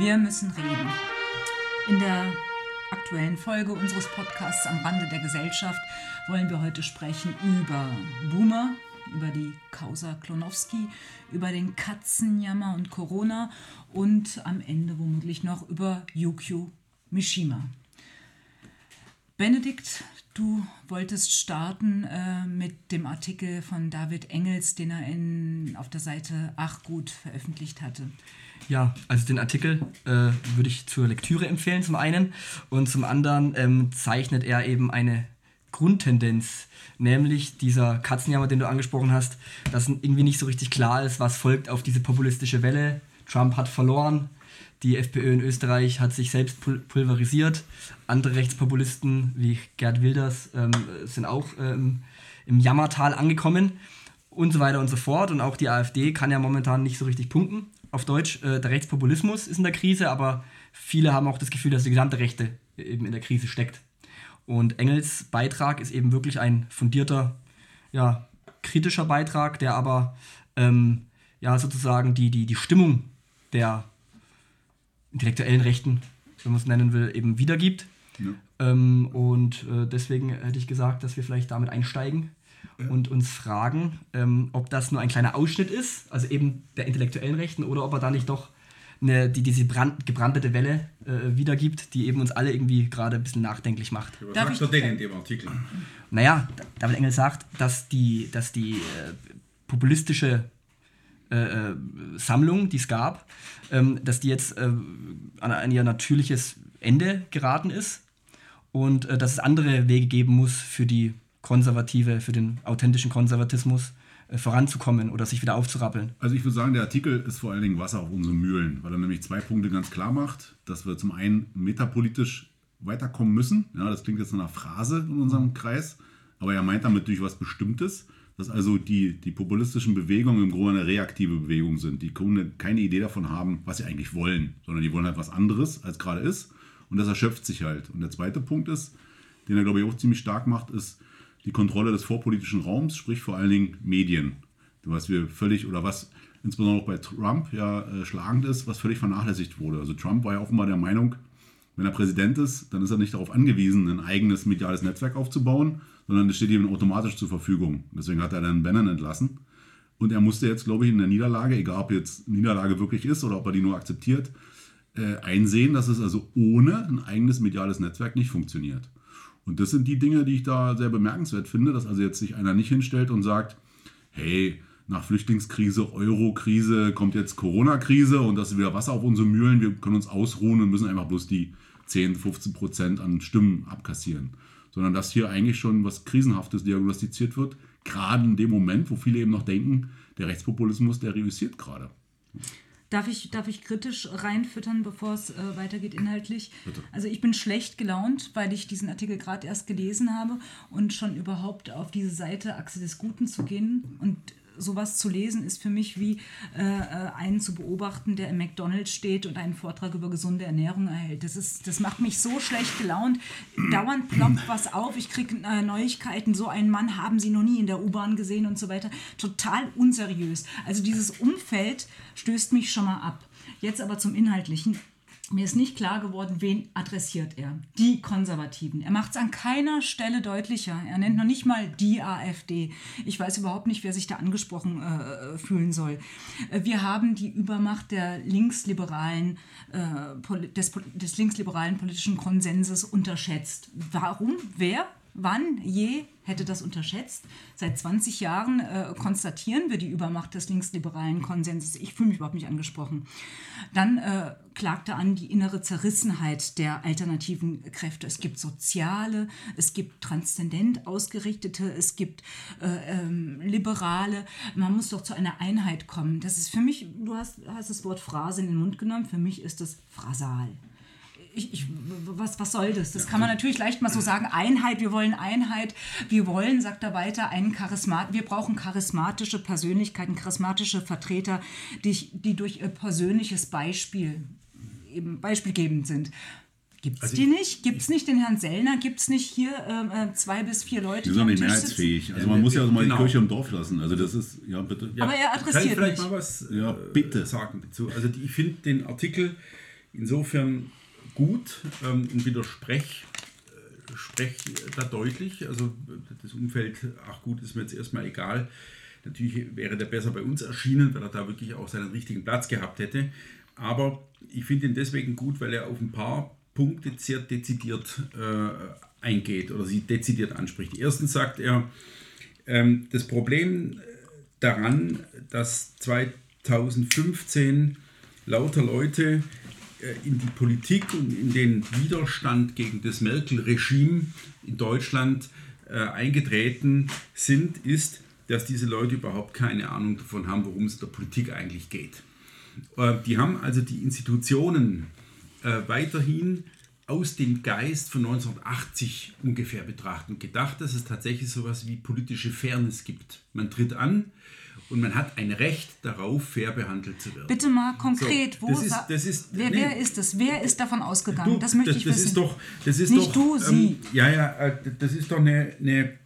Wir müssen reden. In der aktuellen Folge unseres Podcasts am Rande der Gesellschaft wollen wir heute sprechen über Boomer, über die Causa Klonowski, über den Katzenjammer und Corona und am Ende womöglich noch über Yukio Mishima. Benedikt, du wolltest starten äh, mit dem Artikel von David Engels, den er in, auf der Seite Ach gut veröffentlicht hatte. Ja, also den Artikel äh, würde ich zur Lektüre empfehlen, zum einen. Und zum anderen ähm, zeichnet er eben eine Grundtendenz, nämlich dieser Katzenjammer, den du angesprochen hast, dass irgendwie nicht so richtig klar ist, was folgt auf diese populistische Welle. Trump hat verloren, die FPÖ in Österreich hat sich selbst pulverisiert. Andere Rechtspopulisten wie Gerd Wilders ähm, sind auch ähm, im Jammertal angekommen und so weiter und so fort. Und auch die AfD kann ja momentan nicht so richtig punkten. Auf Deutsch, äh, der Rechtspopulismus ist in der Krise, aber viele haben auch das Gefühl, dass die gesamte Rechte eben in der Krise steckt. Und Engels Beitrag ist eben wirklich ein fundierter, ja, kritischer Beitrag, der aber ähm, ja sozusagen die, die, die Stimmung der intellektuellen Rechten, wenn man es nennen will, eben wiedergibt. Ja. Ähm, und äh, deswegen hätte ich gesagt, dass wir vielleicht damit einsteigen ja. und uns fragen, ähm, ob das nur ein kleiner Ausschnitt ist, also eben der intellektuellen Rechten, oder ob er da nicht doch eine, die diese brand, gebrandete Welle äh, wiedergibt, die eben uns alle irgendwie gerade ein bisschen nachdenklich macht. Was Darf sagt er denn in dem Artikel? Naja, David Engel sagt, dass die, dass die äh, populistische äh, äh, Sammlung, die es gab, ähm, dass die jetzt äh, an ein ihr natürliches Ende geraten ist und äh, dass es andere Wege geben muss für die konservative, für den authentischen Konservatismus äh, voranzukommen oder sich wieder aufzurappeln. Also ich würde sagen, der Artikel ist vor allen Dingen Wasser auf unsere Mühlen, weil er nämlich zwei Punkte ganz klar macht, dass wir zum einen metapolitisch weiterkommen müssen. Ja, das klingt jetzt nach einer Phrase in unserem Kreis, aber er meint damit durch was Bestimmtes dass also die, die populistischen Bewegungen im Grunde eine reaktive Bewegung sind, die keine Idee davon haben, was sie eigentlich wollen, sondern die wollen halt was anderes, als gerade ist. Und das erschöpft sich halt. Und der zweite Punkt ist, den er, glaube ich, auch ziemlich stark macht, ist die Kontrolle des vorpolitischen Raums, sprich vor allen Dingen Medien. Was wir völlig, oder was insbesondere auch bei Trump ja äh, schlagend ist, was völlig vernachlässigt wurde. Also Trump war ja offenbar der Meinung, wenn er Präsident ist, dann ist er nicht darauf angewiesen, ein eigenes mediales Netzwerk aufzubauen, sondern es steht ihm automatisch zur Verfügung. Deswegen hat er dann Bannon entlassen. Und er musste jetzt, glaube ich, in der Niederlage, egal ob jetzt Niederlage wirklich ist oder ob er die nur akzeptiert, äh, einsehen, dass es also ohne ein eigenes mediales Netzwerk nicht funktioniert. Und das sind die Dinge, die ich da sehr bemerkenswert finde, dass also jetzt sich einer nicht hinstellt und sagt, hey, nach Flüchtlingskrise, Euro-Krise kommt jetzt Corona-Krise und das ist wieder Wasser auf unsere Mühlen, wir können uns ausruhen und müssen einfach bloß die 10, 15 Prozent an Stimmen abkassieren. Sondern dass hier eigentlich schon was Krisenhaftes diagnostiziert wird, gerade in dem Moment, wo viele eben noch denken, der Rechtspopulismus, der reüssiert gerade. Darf ich, darf ich kritisch reinfüttern, bevor es äh, weitergeht inhaltlich? Bitte. Also ich bin schlecht gelaunt, weil ich diesen Artikel gerade erst gelesen habe und schon überhaupt auf diese Seite Achse des Guten zu gehen und sowas zu lesen ist für mich wie äh, äh, einen zu beobachten, der im McDonald's steht und einen Vortrag über gesunde Ernährung erhält. Das, ist, das macht mich so schlecht gelaunt. Dauernd ploppt was auf, ich kriege äh, Neuigkeiten, so einen Mann haben sie noch nie in der U-Bahn gesehen und so weiter. Total unseriös. Also dieses Umfeld stößt mich schon mal ab. Jetzt aber zum Inhaltlichen. Mir ist nicht klar geworden, wen adressiert er. Die Konservativen. Er macht es an keiner Stelle deutlicher. Er nennt noch nicht mal die AfD. Ich weiß überhaupt nicht, wer sich da angesprochen äh, fühlen soll. Äh, wir haben die Übermacht der linksliberalen, äh, des, des linksliberalen politischen Konsenses unterschätzt. Warum? Wer? Wann je hätte das unterschätzt? Seit 20 Jahren äh, konstatieren wir die Übermacht des linksliberalen Konsenses. Ich fühle mich überhaupt nicht angesprochen. Dann äh, klagte an die innere Zerrissenheit der alternativen Kräfte. Es gibt soziale, es gibt transzendent ausgerichtete, es gibt äh, ähm, liberale. Man muss doch zu einer Einheit kommen. Das ist für mich, du hast, hast das Wort Phrase in den Mund genommen, für mich ist das phrasal ich, ich, was, was soll das? Das kann man natürlich leicht mal so sagen. Einheit, wir wollen Einheit. Wir wollen, sagt er weiter, einen Charismat wir brauchen charismatische Persönlichkeiten, charismatische Vertreter, die, die durch ihr persönliches Beispiel eben beispielgebend sind. Gibt es also die nicht? Gibt es nicht den Herrn Sellner? Gibt es nicht hier ähm, äh, zwei bis vier Leute? Die sind nicht mehrheitsfähig. Also man muss ja auch mal genau. die Kirche im Dorf lassen. Also das ist, ja bitte. Ja. Aber er adressiert Kann ich vielleicht nicht. mal was ja, bitte. sagen dazu? Also ich finde den Artikel insofern gut ähm, und widerspreche äh, sprech da deutlich. Also das Umfeld, ach gut, ist mir jetzt erstmal egal. Natürlich wäre der besser bei uns erschienen, weil er da wirklich auch seinen richtigen Platz gehabt hätte. Aber ich finde ihn deswegen gut, weil er auf ein paar Punkte sehr dezidiert äh, eingeht oder sie dezidiert anspricht. Erstens sagt er, ähm, das Problem daran, dass 2015 lauter Leute äh, in die Politik und in den Widerstand gegen das Merkel-Regime in Deutschland äh, eingetreten sind, ist, dass diese Leute überhaupt keine Ahnung davon haben, worum es in der Politik eigentlich geht. Äh, die haben also die Institutionen äh, weiterhin aus dem Geist von 1980 ungefähr betrachten und gedacht, dass es tatsächlich so etwas wie politische Fairness gibt. Man tritt an und man hat ein Recht darauf, fair behandelt zu werden. Bitte mal konkret, so, wo das ist, das ist, wer, nee, wer ist es? Wer ist davon ausgegangen? Du, das möchte das, ich das wissen. Ist doch, das ist Nicht doch, du, ähm, sie. Ja, ja, äh, das ist doch eine, eine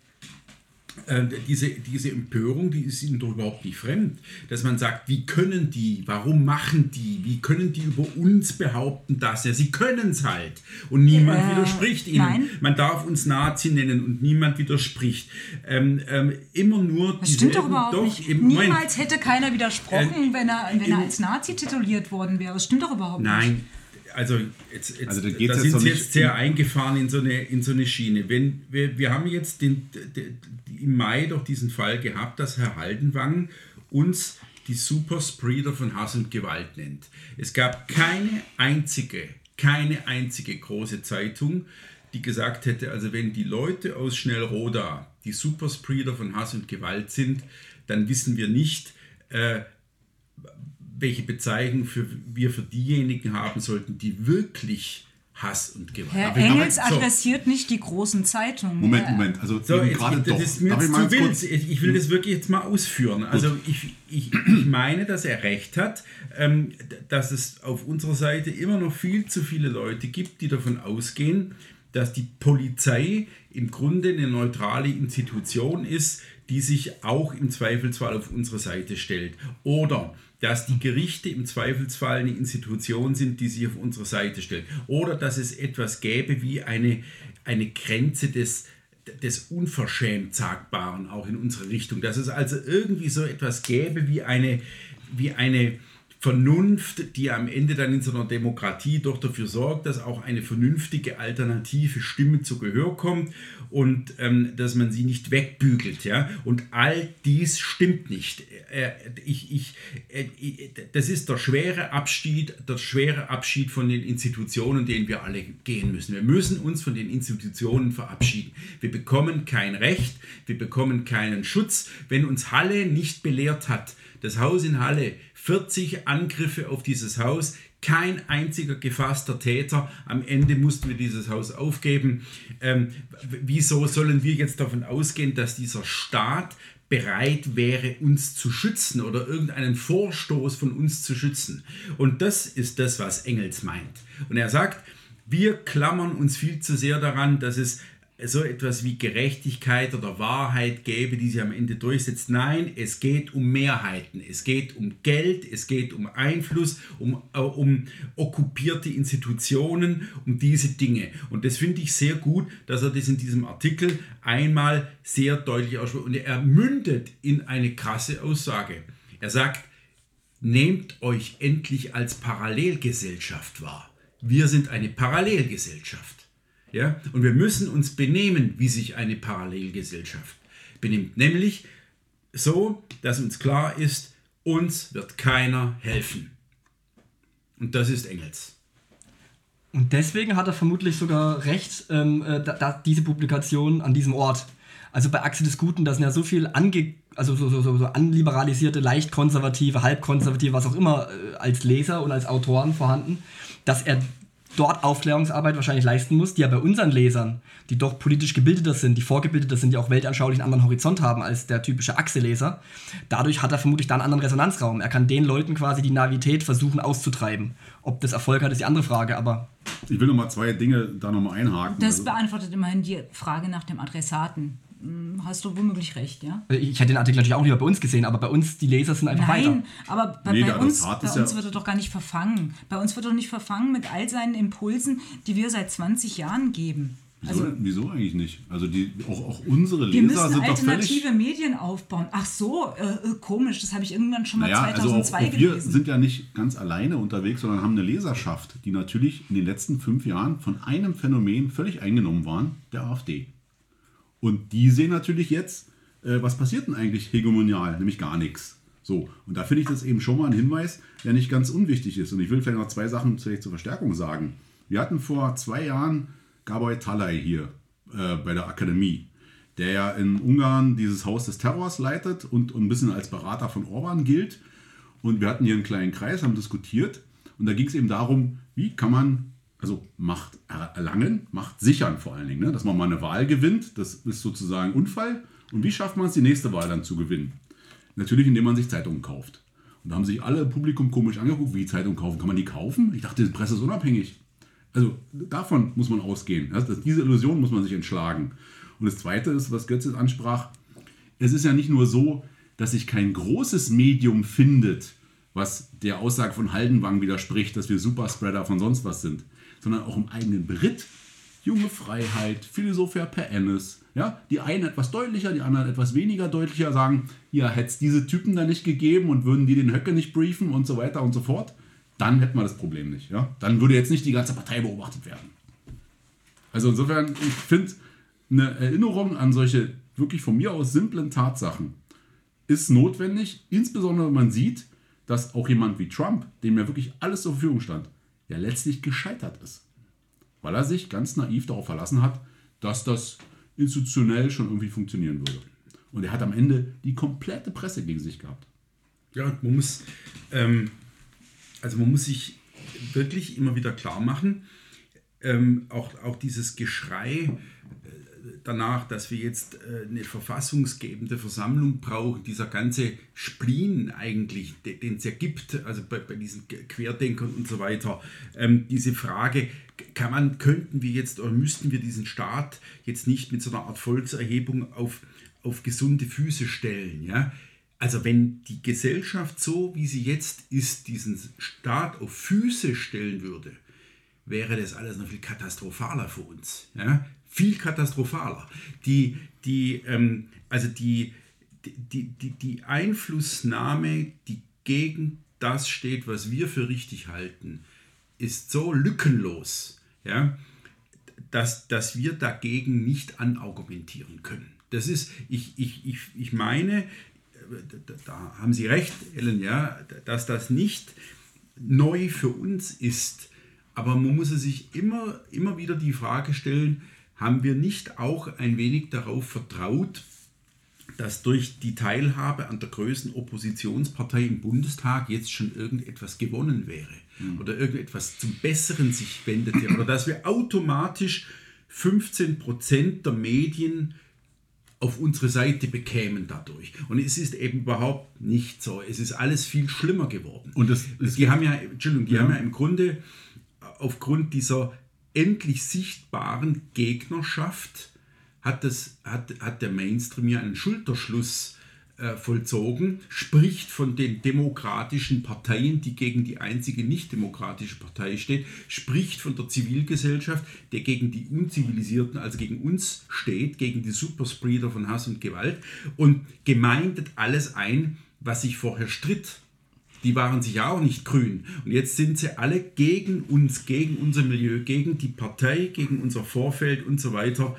diese, diese Empörung, die ist ihnen doch überhaupt nicht fremd. Dass man sagt, wie können die, warum machen die, wie können die über uns behaupten, dass er, sie können es halt. Und niemand Äh, widerspricht ihnen. nein. Man darf uns Nazi nennen und niemand widerspricht. Ähm, ähm, immer nur Das stimmt doch überhaupt doch, nicht. im Moment. Niemals hätte keiner widersprochen, wenn, er, wenn er als Nazi tituliert worden wäre. Das stimmt doch überhaupt nicht. Nein, also jetzt, jetzt Also da da, sind Sie jetzt sehr eingefahren in so eine, in so eine Schiene. Wenn, wir, wir haben jetzt den, d- im Mai doch diesen Fall gehabt, dass Herr Haldenwang uns die Superspreader von Hass und Gewalt nennt. Es gab keine einzige, keine einzige große Zeitung, die gesagt hätte, also wenn die Leute aus Schnellroda die Superspreader von Hass und Gewalt sind, dann wissen wir nicht, äh, welche Bezeichnung für, wir für diejenigen haben sollten, die wirklich Hass und Gewalt Herr Darf Engels ich- so. adressiert nicht die großen Zeitungen. Moment, Er- Moment. Also So, jetzt, gerade das doch. ist mir Darf jetzt ich mal zu wild. Ich, will das wirklich jetzt mal ausführen. Also ich, ich, ich meine, dass er recht hat, ähm, dass es auf unserer Seite immer noch viel zu viele Leute gibt, die davon ausgehen, dass die Polizei im Grunde eine neutrale Institution ist, die sich auch im Zweifelsfall auf unsere Seite stellt. Oder dass die Gerichte im Zweifelsfall eine Institution sind, die sich auf unsere Seite stellt. Oder dass es etwas gäbe wie eine, eine Grenze des, des unverschämt Sagbaren auch in unsere Richtung. Dass es also irgendwie so etwas gäbe wie eine, wie eine Vernunft, die am Ende dann in so einer Demokratie doch dafür sorgt, dass auch eine vernünftige alternative Stimme zu Gehör kommt und ähm, dass man sie nicht wegbügelt. Ja? Und all dies stimmt nicht. Äh, ich, ich, äh, ich, das ist der schwere Abschied, der schwere Abschied von den Institutionen, den wir alle gehen müssen. Wir müssen uns von den Institutionen verabschieden. Wir bekommen kein Recht, wir bekommen keinen Schutz, wenn uns Halle nicht belehrt hat. Das Haus in Halle 40 Angriffe auf dieses Haus, kein einziger gefasster Täter. Am Ende mussten wir dieses Haus aufgeben. Ähm, wieso sollen wir jetzt davon ausgehen, dass dieser Staat bereit wäre, uns zu schützen oder irgendeinen Vorstoß von uns zu schützen? Und das ist das, was Engels meint. Und er sagt, wir klammern uns viel zu sehr daran, dass es so etwas wie Gerechtigkeit oder Wahrheit gäbe, die sich am Ende durchsetzt. Nein, es geht um Mehrheiten, es geht um Geld, es geht um Einfluss, um, äh, um okkupierte Institutionen, um diese Dinge. Und das finde ich sehr gut, dass er das in diesem Artikel einmal sehr deutlich ausspricht. Und er mündet in eine krasse Aussage. Er sagt, nehmt euch endlich als Parallelgesellschaft wahr. Wir sind eine Parallelgesellschaft. Ja? Und wir müssen uns benehmen, wie sich eine Parallelgesellschaft benimmt. Nämlich so, dass uns klar ist, uns wird keiner helfen. Und das ist Engels. Und deswegen hat er vermutlich sogar recht, ähm, äh, da, da diese Publikation an diesem Ort. Also bei Achse des Guten, da sind ja so viel ange, also so, so, so, so anliberalisierte, leicht konservative, halbkonservative, was auch immer, äh, als Leser und als Autoren vorhanden, dass er dort Aufklärungsarbeit wahrscheinlich leisten muss, die ja bei unseren Lesern, die doch politisch gebildeter sind, die vorgebildeter sind, die auch weltanschaulich einen anderen Horizont haben als der typische Achse-Leser, dadurch hat er vermutlich da einen anderen Resonanzraum. Er kann den Leuten quasi die Navität versuchen auszutreiben. Ob das Erfolg hat, ist die andere Frage, aber Ich will noch mal zwei Dinge da noch mal einhaken. Das Also- beantwortet immerhin die Frage nach dem Adressaten. Hm, hast du womöglich recht, ja. Ich hätte den Artikel natürlich auch lieber bei uns gesehen, aber bei uns, die Leser sind einfach Nein, weiter. aber bei, Nee, bei uns, bei uns ja- wird er doch gar nicht verfangen. Bei uns wird er doch nicht verfangen mit all seinen Impulsen, die wir seit 20 Jahren geben. Wieso, wieso eigentlich nicht? Also die, auch, auch unsere Wir Leser müssen sind doch völlig... alternative Medien aufbauen. Ach so, äh, äh, komisch, das habe ich irgendwann schon mal Naja, also auch, 2002 auch wir gelesen. sind ja nicht ganz alleine unterwegs, sondern haben eine Leserschaft, die natürlich in den letzten fünf Jahren von einem Phänomen völlig eingenommen waren, der AfD. Und die sehen natürlich jetzt, äh, was passiert denn eigentlich hegemonial, nämlich gar nichts. So, und da finde ich das eben schon mal ein Hinweis, der nicht ganz unwichtig ist. Und ich will vielleicht noch zwei Sachen vielleicht zur Verstärkung sagen. Wir hatten vor zwei Jahren Gabor Talay hier äh, bei der Akademie, der ja in Ungarn dieses Haus des Terrors leitet und, und ein bisschen als Berater von Orban gilt. Und wir hatten hier einen kleinen Kreis, haben diskutiert. Und da ging es eben darum, wie kann man also Macht erlangen, Macht sichern vor allen Dingen. Ne? Dass man mal eine Wahl gewinnt, das ist sozusagen Unfall. Und wie schafft man es, die nächste Wahl dann zu gewinnen? Natürlich, indem man sich Zeitungen kauft. Und da haben sich alle im Publikum komisch angeguckt, wie Zeitungen kaufen. Kann man die kaufen? Ich dachte, die Presse ist unabhängig. Also davon muss man ausgehen. Also, diese Illusion muss man sich entschlagen. Und das Zweite ist, was Götz jetzt ansprach, es ist ja nicht nur so, dass sich kein großes Medium findet, was der Aussage von Haldenwang widerspricht, dass wir Superspreader von sonst was sind, sondern auch im eigenen Beritt. Junge Freiheit, Philosophia per Ennis. Ja, die einen etwas deutlicher, die anderen etwas weniger deutlicher sagen, ja, hätte es diese Typen da nicht gegeben und würden die den Höcke nicht briefen und so weiter und so fort, dann hätten wir das Problem nicht. Ja? Dann würde jetzt nicht die ganze Partei beobachtet werden. Also insofern, ich finde, eine Erinnerung an solche wirklich von mir aus simplen Tatsachen ist notwendig, insbesondere wenn man sieht, dass auch jemand wie Trump, dem ja wirklich alles zur Verfügung stand, ja letztlich gescheitert ist. Weil er sich ganz naiv darauf verlassen hat, dass das institutionell schon irgendwie funktionieren würde. Und er hat am Ende die komplette Presse gegen sich gehabt. Ja, man muss, ähm, also man muss sich wirklich immer wieder klar machen, ähm, auch, auch dieses Geschrei äh, danach, dass wir jetzt äh, eine verfassungsgebende Versammlung brauchen, dieser ganze Spleen eigentlich, de- den es ja gibt, also bei, bei diesen Querdenkern und so weiter, ähm, diese Frage, kann man, könnten wir jetzt oder müssten wir diesen Staat jetzt nicht mit so einer Art Volkserhebung auf, auf gesunde Füße stellen, ja? Also wenn die Gesellschaft so, wie sie jetzt ist, diesen Staat auf Füße stellen würde, wäre das alles noch viel katastrophaler für uns. Ja? Viel katastrophaler. Die, die, ähm, also die, die, die, die Einflussnahme, die gegen das steht, was wir für richtig halten, ist so lückenlos, ja, dass, dass wir dagegen nicht anargumentieren können. Das ist, ich, ich, ich, ich meine, da, haben Sie recht, Ellen, ja, dass das nicht neu für uns ist. Aber man muss sich immer, immer wieder die Frage stellen, haben wir nicht auch ein wenig darauf vertraut, dass durch die Teilhabe an der größten Oppositionspartei im Bundestag jetzt schon irgendetwas gewonnen wäre oder irgendetwas zum Besseren sich wendete oder dass wir automatisch 15 Prozent der Medien auf unsere Seite bekämen dadurch. Und es ist eben überhaupt nicht so. Es ist alles viel schlimmer geworden. Und das ist- die haben ja, Entschuldigung, die Ja. haben ja im Grunde aufgrund dieser endlich sichtbaren Gegnerschaft hat, das, hat, hat der Mainstream ja einen Schulterschluss äh, vollzogen, spricht von den demokratischen Parteien, die gegen die einzige nicht-demokratische Partei steht, spricht von der Zivilgesellschaft, der gegen die Unzivilisierten, also gegen uns steht, gegen die Superspreader von Hass und Gewalt und gemeindet alles ein, was sich vorher stritt. Die waren sich ja auch nicht grün. Und jetzt sind sie alle gegen uns, gegen unser Milieu, gegen die Partei, gegen unser Vorfeld und so weiter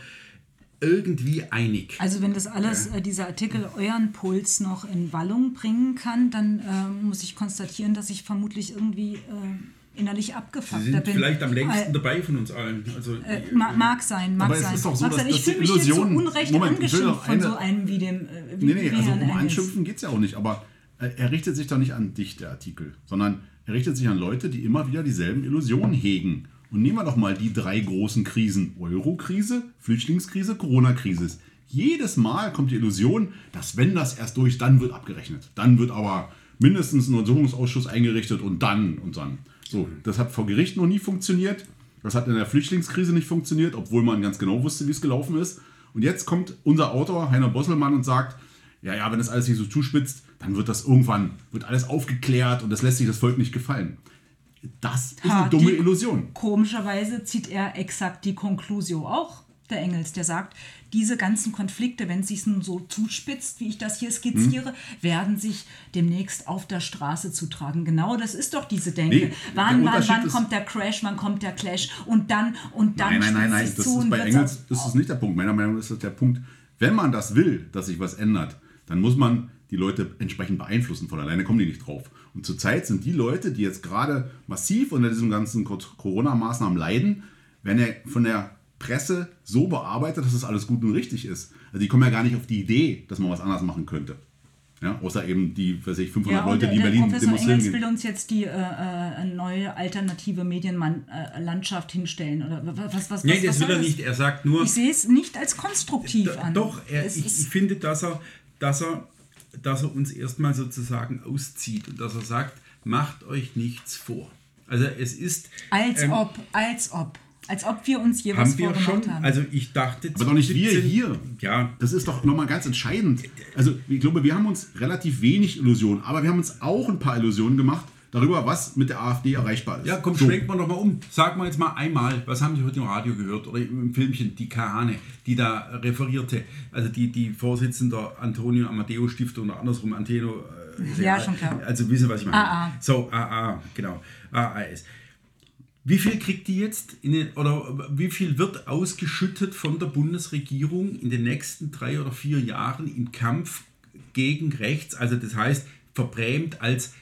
irgendwie einig. Also wenn das alles, äh, dieser Artikel euren Puls noch in Wallung bringen kann, dann äh, muss ich konstatieren, dass ich vermutlich irgendwie äh, innerlich Sie abgefuckter sind bin. vielleicht am längsten Äh, dabei von uns allen. Also, äh, ma mag sein, mag Aber es sein. ist doch so, dass- sein. Ich fühle mich jetzt zu Illusion- Unrecht Moment, angeschimpft von eine- so einem wie dem äh, wie, Nee, nee, wie also um Engels. Anschimpfen geht es ja auch nicht, aber er richtet sich doch nicht an dich, der Artikel, sondern er richtet sich an Leute, die immer wieder dieselben Illusionen hegen. Und nehmen wir doch mal die drei großen Krisen. Euro-Krise, Flüchtlingskrise, Corona-Krise. Jedes Mal kommt die Illusion, dass wenn das erst durch, dann wird abgerechnet. Dann wird aber mindestens ein Untersuchungsausschuss eingerichtet und dann und dann. So, das hat vor Gericht noch nie funktioniert. Das hat in der Flüchtlingskrise nicht funktioniert, obwohl man ganz genau wusste, wie es gelaufen ist. Und jetzt kommt unser Autor, Heiner Bosselmann, und sagt, ja, ja, wenn das alles nicht so zuspitzt, dann wird das irgendwann, wird alles aufgeklärt und das lässt sich das Volk nicht gefallen. Das ist Ha, eine dumme die- Illusion. Komischerweise zieht er exakt die Conclusio auch, der Engels, der sagt, diese ganzen Konflikte, wenn es sich nun so zuspitzt, wie ich das hier skizziere, Hm. werden sich demnächst auf der Straße zutragen. Genau, das ist doch diese Denke. Nee, wann wann, wann kommt der Crash, wann kommt der Clash und dann und dann Nein, nein, nein, nein. Das ist bei Engels, das ist nicht der Punkt. Meiner Meinung nach ist das der Punkt, wenn man das will, dass sich was ändert, dann muss man die Leute entsprechend beeinflussen. Von alleine kommen die nicht drauf. Und zurzeit sind die Leute, die jetzt gerade massiv unter diesen ganzen Corona-Maßnahmen leiden, werden ja von der Presse so bearbeitet, dass das alles gut und richtig ist. Also die kommen ja gar nicht auf die Idee, dass man was anders machen könnte. Ja, außer eben die, weiß ich, 500 Ja, Leute, die in Berlin Professor demonstrieren Engels will uns jetzt die äh, äh, neue alternative Medienlandschaft hinstellen. Oder wa- was, was, Nee, was, das was will er nicht. Er sagt nur, Ich sehe es nicht als konstruktiv Da- an. Doch, er, ich, ist- ich finde, dass er, dass, er, dass er uns erstmal sozusagen auszieht und dass er sagt, macht euch nichts vor. Also es ist... Als ähm, ob, als ob. Als ob wir uns je was Haben wir schon, haben. also ich dachte... Aber doch nicht wir 17 hier. Ja, Das ist doch nochmal ganz entscheidend. Also ich glaube, wir haben uns relativ wenig Illusionen, aber wir haben uns auch ein paar Illusionen gemacht darüber, was mit der AfD erreichbar ist. ja komm, So. schwenken wir doch mal um. Sag mal jetzt mal einmal, was haben Sie heute im Radio gehört oder im Filmchen, die Kahane, die da referierte, also die, die Vorsitzende Antonio Amadeo Stiftung oder andersrum, Anteno... äh, Ja, schon klar. Also wissen, was ich meine. AA. So, AA, genau. AAS. Wie viel kriegt die jetzt in den, oder wie viel wird ausgeschüttet von der Bundesregierung in den nächsten drei oder vier Jahren im Kampf gegen rechts? Also das heißt, verbrämt als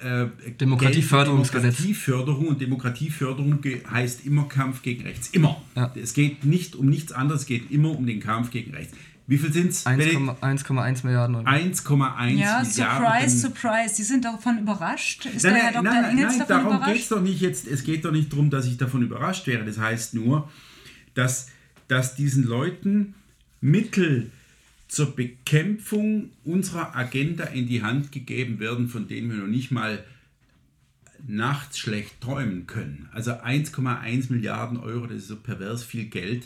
äh, Demokratieförderungsgesetz. Demokratieförderung und Demokratieförderung heißt immer Kampf gegen rechts. Immer. Ja. Es geht nicht um nichts anderes, es geht immer um den Kampf gegen rechts. Wie viel sind es? 1,1 Milliarden Euro. 1,1 ja, Milliarden. surprise, surprise. Sie sind davon überrascht. Ist Nein, der Herr nein, Dr. nein, nein, Engels nein davon darum geht es überrascht? doch nicht jetzt. Es geht doch nicht darum, dass ich davon überrascht wäre. Das heißt nur, dass, dass diesen Leuten Mittel zur Bekämpfung unserer Agenda in die Hand gegeben werden, von denen wir noch nicht mal nachts schlecht träumen können. Also 1,1 Milliarden Euro, das ist so pervers viel Geld,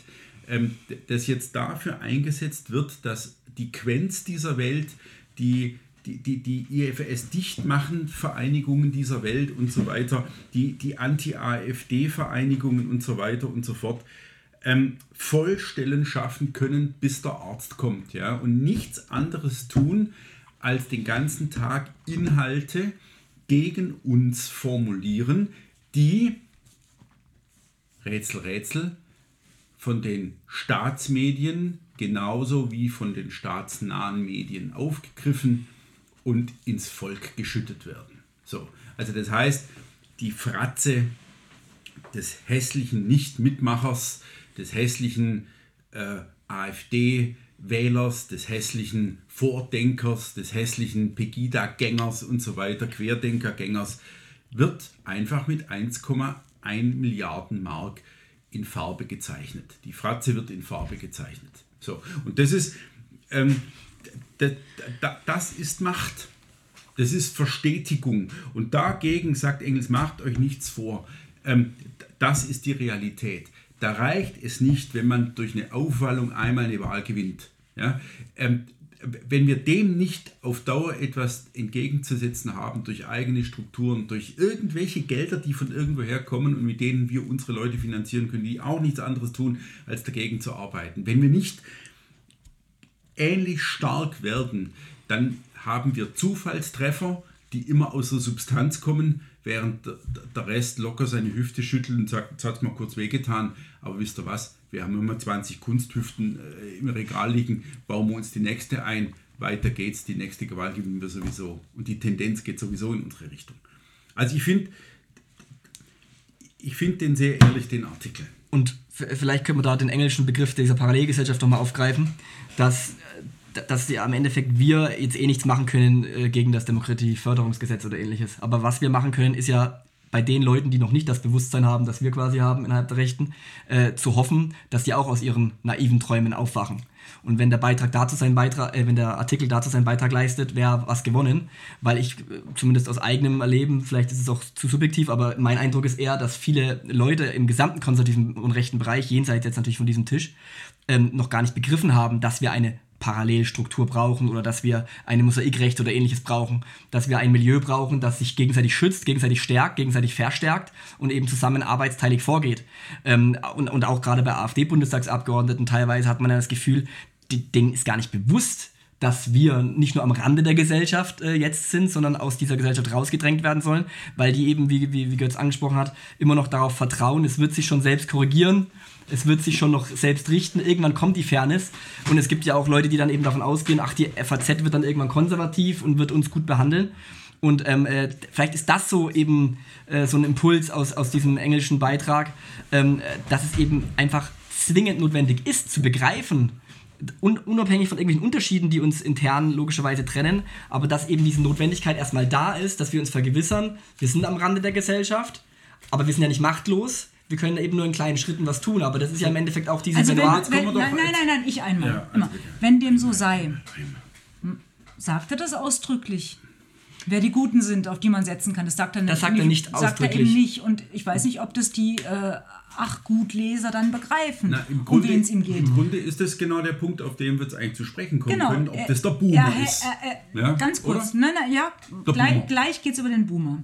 ähm, das jetzt dafür eingesetzt wird, dass die Quenz dieser Welt, die, die, die, die IFS dichtmachen Vereinigungen dieser Welt und so weiter, die, die Anti-AfD-Vereinigungen und so weiter und so fort, ähm, Vollstellen schaffen können, bis der Arzt kommt. Ja? Und nichts anderes tun, als den ganzen Tag Inhalte gegen uns formulieren, die, Rätsel, Rätsel, von den Staatsmedien genauso wie von den staatsnahen Medien aufgegriffen und ins Volk geschüttet werden. So, also das heißt, die Fratze des hässlichen Nichtmitmachers, des hässlichen äh, AfD-Wählers, des hässlichen Vordenkers, des hässlichen Pegida-Gängers und so weiter, Querdenker-Gängers, wird einfach mit 1,1 Milliarden Mark in Farbe gezeichnet. Die Fratze wird in Farbe gezeichnet. So, und das ist, ähm, das ist Macht. Das ist Verstetigung. Und dagegen sagt Engels, macht euch nichts vor. Ähm, das ist die Realität. Da reicht es nicht, wenn man durch eine Aufwallung einmal eine Wahl gewinnt. Ja? Ähm, wenn wir dem nicht auf Dauer etwas entgegenzusetzen haben, durch eigene Strukturen, durch irgendwelche Gelder, die von irgendwoher kommen und mit denen wir unsere Leute finanzieren können, die auch nichts anderes tun, als dagegen zu arbeiten. Wenn wir nicht ähnlich stark werden, dann haben wir Zufallstreffer, die immer aus der Substanz kommen, während der- Rest locker seine Hüfte schüttelt und sagt, jetzt hat es mal kurz wehgetan, aber wisst ihr was, wir haben immer 20 Kunsthüften äh, im Regal liegen, bauen wir uns die nächste ein, weiter geht's, die nächste Gewalt gewinnen wir sowieso und die Tendenz geht sowieso in unsere Richtung. Also ich finde, ich finde den sehr ehrlich, den Artikel. Und vielleicht können wir da den englischen Begriff dieser Parallelgesellschaft nochmal aufgreifen, dass, dass die am Endeffekt wir jetzt eh nichts machen können äh, gegen das Demokratieförderungsgesetz oder ähnliches. Aber was wir machen können, ist ja bei den Leuten, die noch nicht das Bewusstsein haben, das wir quasi haben innerhalb der Rechten, äh, zu hoffen, dass die auch aus ihren naiven Träumen aufwachen. Und wenn der Beitrag dazu seinen Beitrag, äh, wenn der Artikel dazu seinen Beitrag leistet, wäre was gewonnen. Weil ich, äh, zumindest aus eigenem Erleben, vielleicht ist es auch zu subjektiv, aber mein Eindruck ist eher, dass viele Leute im gesamten konservativen und rechten Bereich, jenseits jetzt natürlich von diesem Tisch, ähm, noch gar nicht begriffen haben, dass wir eine Parallelstruktur brauchen oder dass wir eine Mosaikrecht oder ähnliches brauchen, dass wir ein Milieu brauchen, das sich gegenseitig schützt, gegenseitig stärkt, gegenseitig verstärkt und eben zusammen arbeitsteilig vorgeht. Ähm, und, und auch gerade bei AfD-Bundestagsabgeordneten teilweise hat man ja das Gefühl, denen ist gar nicht bewusst, dass wir nicht nur am Rande der Gesellschaft äh, jetzt sind, sondern aus dieser Gesellschaft rausgedrängt werden sollen, weil die eben, wie, wie, wie Götz angesprochen hat, immer noch darauf vertrauen, es wird sich schon selbst korrigieren es wird sich schon noch selbst richten. Irgendwann kommt die Fairness. Und es gibt ja auch Leute, die dann eben davon ausgehen, ach, die FAZ wird dann irgendwann konservativ und wird uns gut behandeln. Und ähm, äh, vielleicht ist das so eben äh, so ein Impuls aus, aus diesem englischen Beitrag, ähm, dass es eben einfach zwingend notwendig ist, zu begreifen, un unabhängig von irgendwelchen Unterschieden, die uns intern logischerweise trennen, aber dass eben diese Notwendigkeit erstmal da ist, dass wir uns vergewissern, wir sind am Rande der Gesellschaft, aber wir sind ja nicht machtlos, wir können eben nur in kleinen Schritten was tun, aber das ist ja im Endeffekt auch diese also wenn, wenn, nein, nein, nein, nein, ich einmal. Ja, also wenn dem so sei, sagt er das ausdrücklich. Wer die Guten sind, auf die man setzen kann, das sagt er nicht. Das sagt er nicht sagt ausdrücklich. er eben nicht. Und ich weiß nicht, ob das die äh, ach gut Leser dann begreifen, Na, im Grunde, um wen es ihm geht. Im Grunde ist das genau der Punkt, auf den wir jetzt eigentlich zu sprechen kommen genau. können, ob äh, das der Boomer ja, ist. Äh, ja? Ganz kurz, nein, nein, ja, gleich, gleich geht es über den Boomer.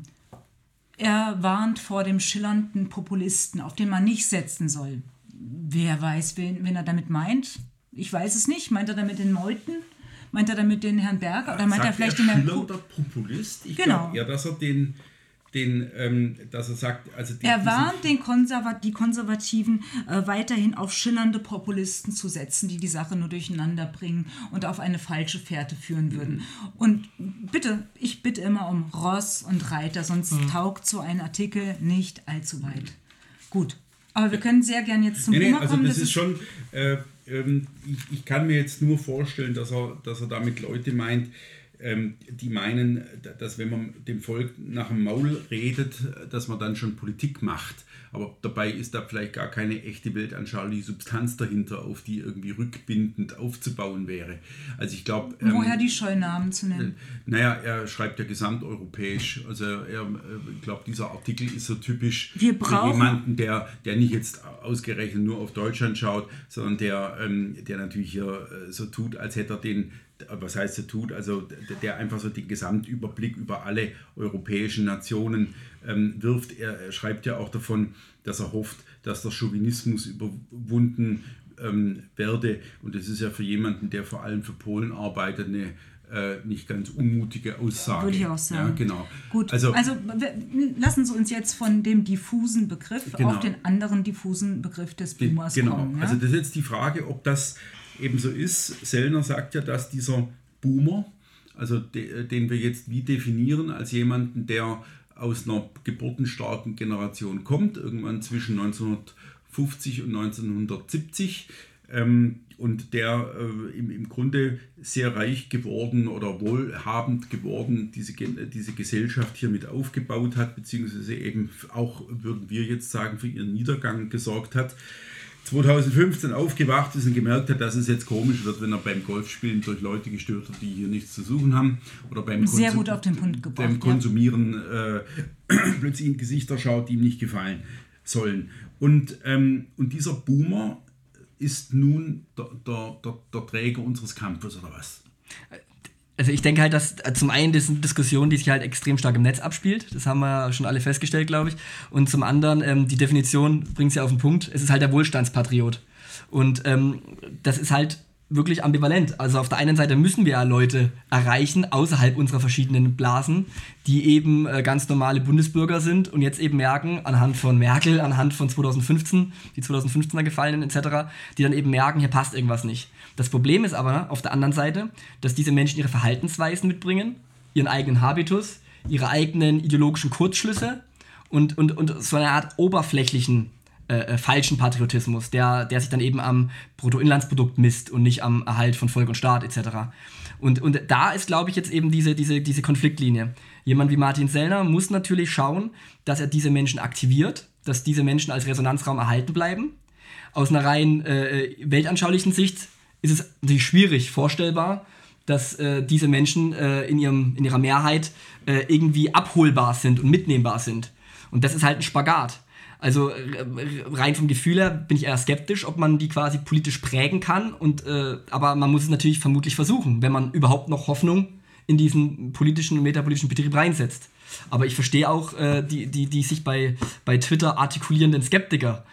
Er warnt vor dem schillernden Populisten, auf den man nicht setzen soll. Wer weiß, wen, wen er damit meint? Ich weiß es nicht. Meint er damit den Meuthen? Meint er damit den Herrn Berger? Oder meint Sagt er vielleicht er den Herrn Populist? Ich genau. ja, dass er den den, ähm, dass er sagt, also die, er warnt den Konservat die Konservativen äh, weiterhin auf schillernde Populisten zu setzen, die die Sache nur durcheinander bringen und auf eine falsche Fährte führen würden. Mhm. Und bitte, ich bitte immer um Ross und Reiter, sonst mhm. taugt so ein Artikel nicht allzu weit. Gut, aber wir können sehr gern jetzt zum nee, nee, also kommen. Das, das ist schon, äh, ähm, ich, ich, kann mir jetzt nur vorstellen, dass er, dass er damit Leute meint, ähm, die meinen, dass wenn man dem Volk nach dem Maul redet, dass man dann schon Politik macht. Aber dabei ist da vielleicht gar keine echte weltanschauliche Substanz dahinter, auf die irgendwie rückbindend aufzubauen wäre. Also ich glaube... Ähm, Woher die Scheunamen zu nennen? Äh, naja, er schreibt ja gesamteuropäisch. Also er, äh, ich glaube, dieser Artikel ist so typisch Wir für jemanden, der, der nicht jetzt ausgerechnet nur auf Deutschland schaut, sondern der, ähm, der natürlich hier äh, so tut, als hätte er den was heißt er tut, also der einfach so den Gesamtüberblick über alle europäischen Nationen ähm, wirft. Er, schreibt ja auch davon, dass er hofft, dass der Chauvinismus überwunden ähm, werde. Und das ist ja für jemanden, der vor allem für Polen arbeitet, eine äh, nicht ganz unmutige Aussage. Würde ich auch sagen. Ja, genau. Gut, also, also lassen Sie uns jetzt von dem diffusen Begriff genau. auf den anderen diffusen Begriff des Boomers genau. kommen. Ja? Also das ist jetzt die Frage, ob das ebenso ist. Sellner sagt ja, dass dieser Boomer, also de, den wir jetzt wie definieren als jemanden, der aus einer geburtenstarken Generation kommt, irgendwann zwischen 1950 und 1970, ähm, und der äh, im, im Grunde sehr reich geworden oder wohlhabend geworden diese, diese Gesellschaft hier mit aufgebaut hat, beziehungsweise eben auch, würden wir jetzt sagen, für ihren Niedergang gesorgt hat. 2015 aufgewacht ist und gemerkt hat, dass es jetzt komisch wird, wenn er beim Golfspielen durch Leute gestört wird, die hier nichts zu suchen haben. Oder beim, Sehr Konsum gut auf den Punkt gebracht, beim Konsumieren äh, plötzlich in Gesichter schaut, die ihm nicht gefallen sollen. Und, ähm, und dieser Boomer ist nun der, der, der, der Träger unseres Kampfes oder was? Also ich denke halt, dass äh, zum einen das ist eine Diskussion, die sich halt extrem stark im Netz abspielt. Das haben wir schon alle festgestellt, glaube ich. Und zum anderen, ähm, die Definition bringt es ja auf den Punkt, es ist halt der Wohlstandspatriot. Und ähm, das ist halt wirklich ambivalent. Also auf der einen Seite müssen wir ja Leute erreichen, außerhalb unserer verschiedenen Blasen, die eben äh, ganz normale Bundesbürger sind und jetzt eben merken, anhand von Merkel, anhand von 2015, die 2015er Gefallenen etc., die dann eben merken, hier passt irgendwas nicht. Das Problem ist aber auf der anderen Seite, dass diese Menschen ihre Verhaltensweisen mitbringen, ihren eigenen Habitus, ihre eigenen ideologischen Kurzschlüsse und, und, und so eine Art oberflächlichen äh, äh, falschen Patriotismus, der, der sich dann eben am Bruttoinlandsprodukt misst und nicht am Erhalt von Volk und Staat etc. Und, und da ist, glaube ich, jetzt eben diese, diese, diese Konfliktlinie. Jemand wie Martin Sellner muss natürlich schauen, dass er diese Menschen aktiviert, dass diese Menschen als Resonanzraum erhalten bleiben. Aus einer rein äh, weltanschaulichen Sicht ist es natürlich schwierig vorstellbar, dass äh, diese Menschen äh, in, ihrem, in ihrer Mehrheit äh, irgendwie abholbar sind und mitnehmbar sind. Und das ist halt ein Spagat. Also rein vom Gefühl her bin ich eher skeptisch, ob man die quasi politisch prägen kann. Und, äh, aber man muss es natürlich vermutlich versuchen, wenn man überhaupt noch Hoffnung in diesen politischen und metapolitischen Betrieb reinsetzt. Aber ich verstehe auch äh, die, die, die sich bei, bei Twitter artikulierenden Skeptiker.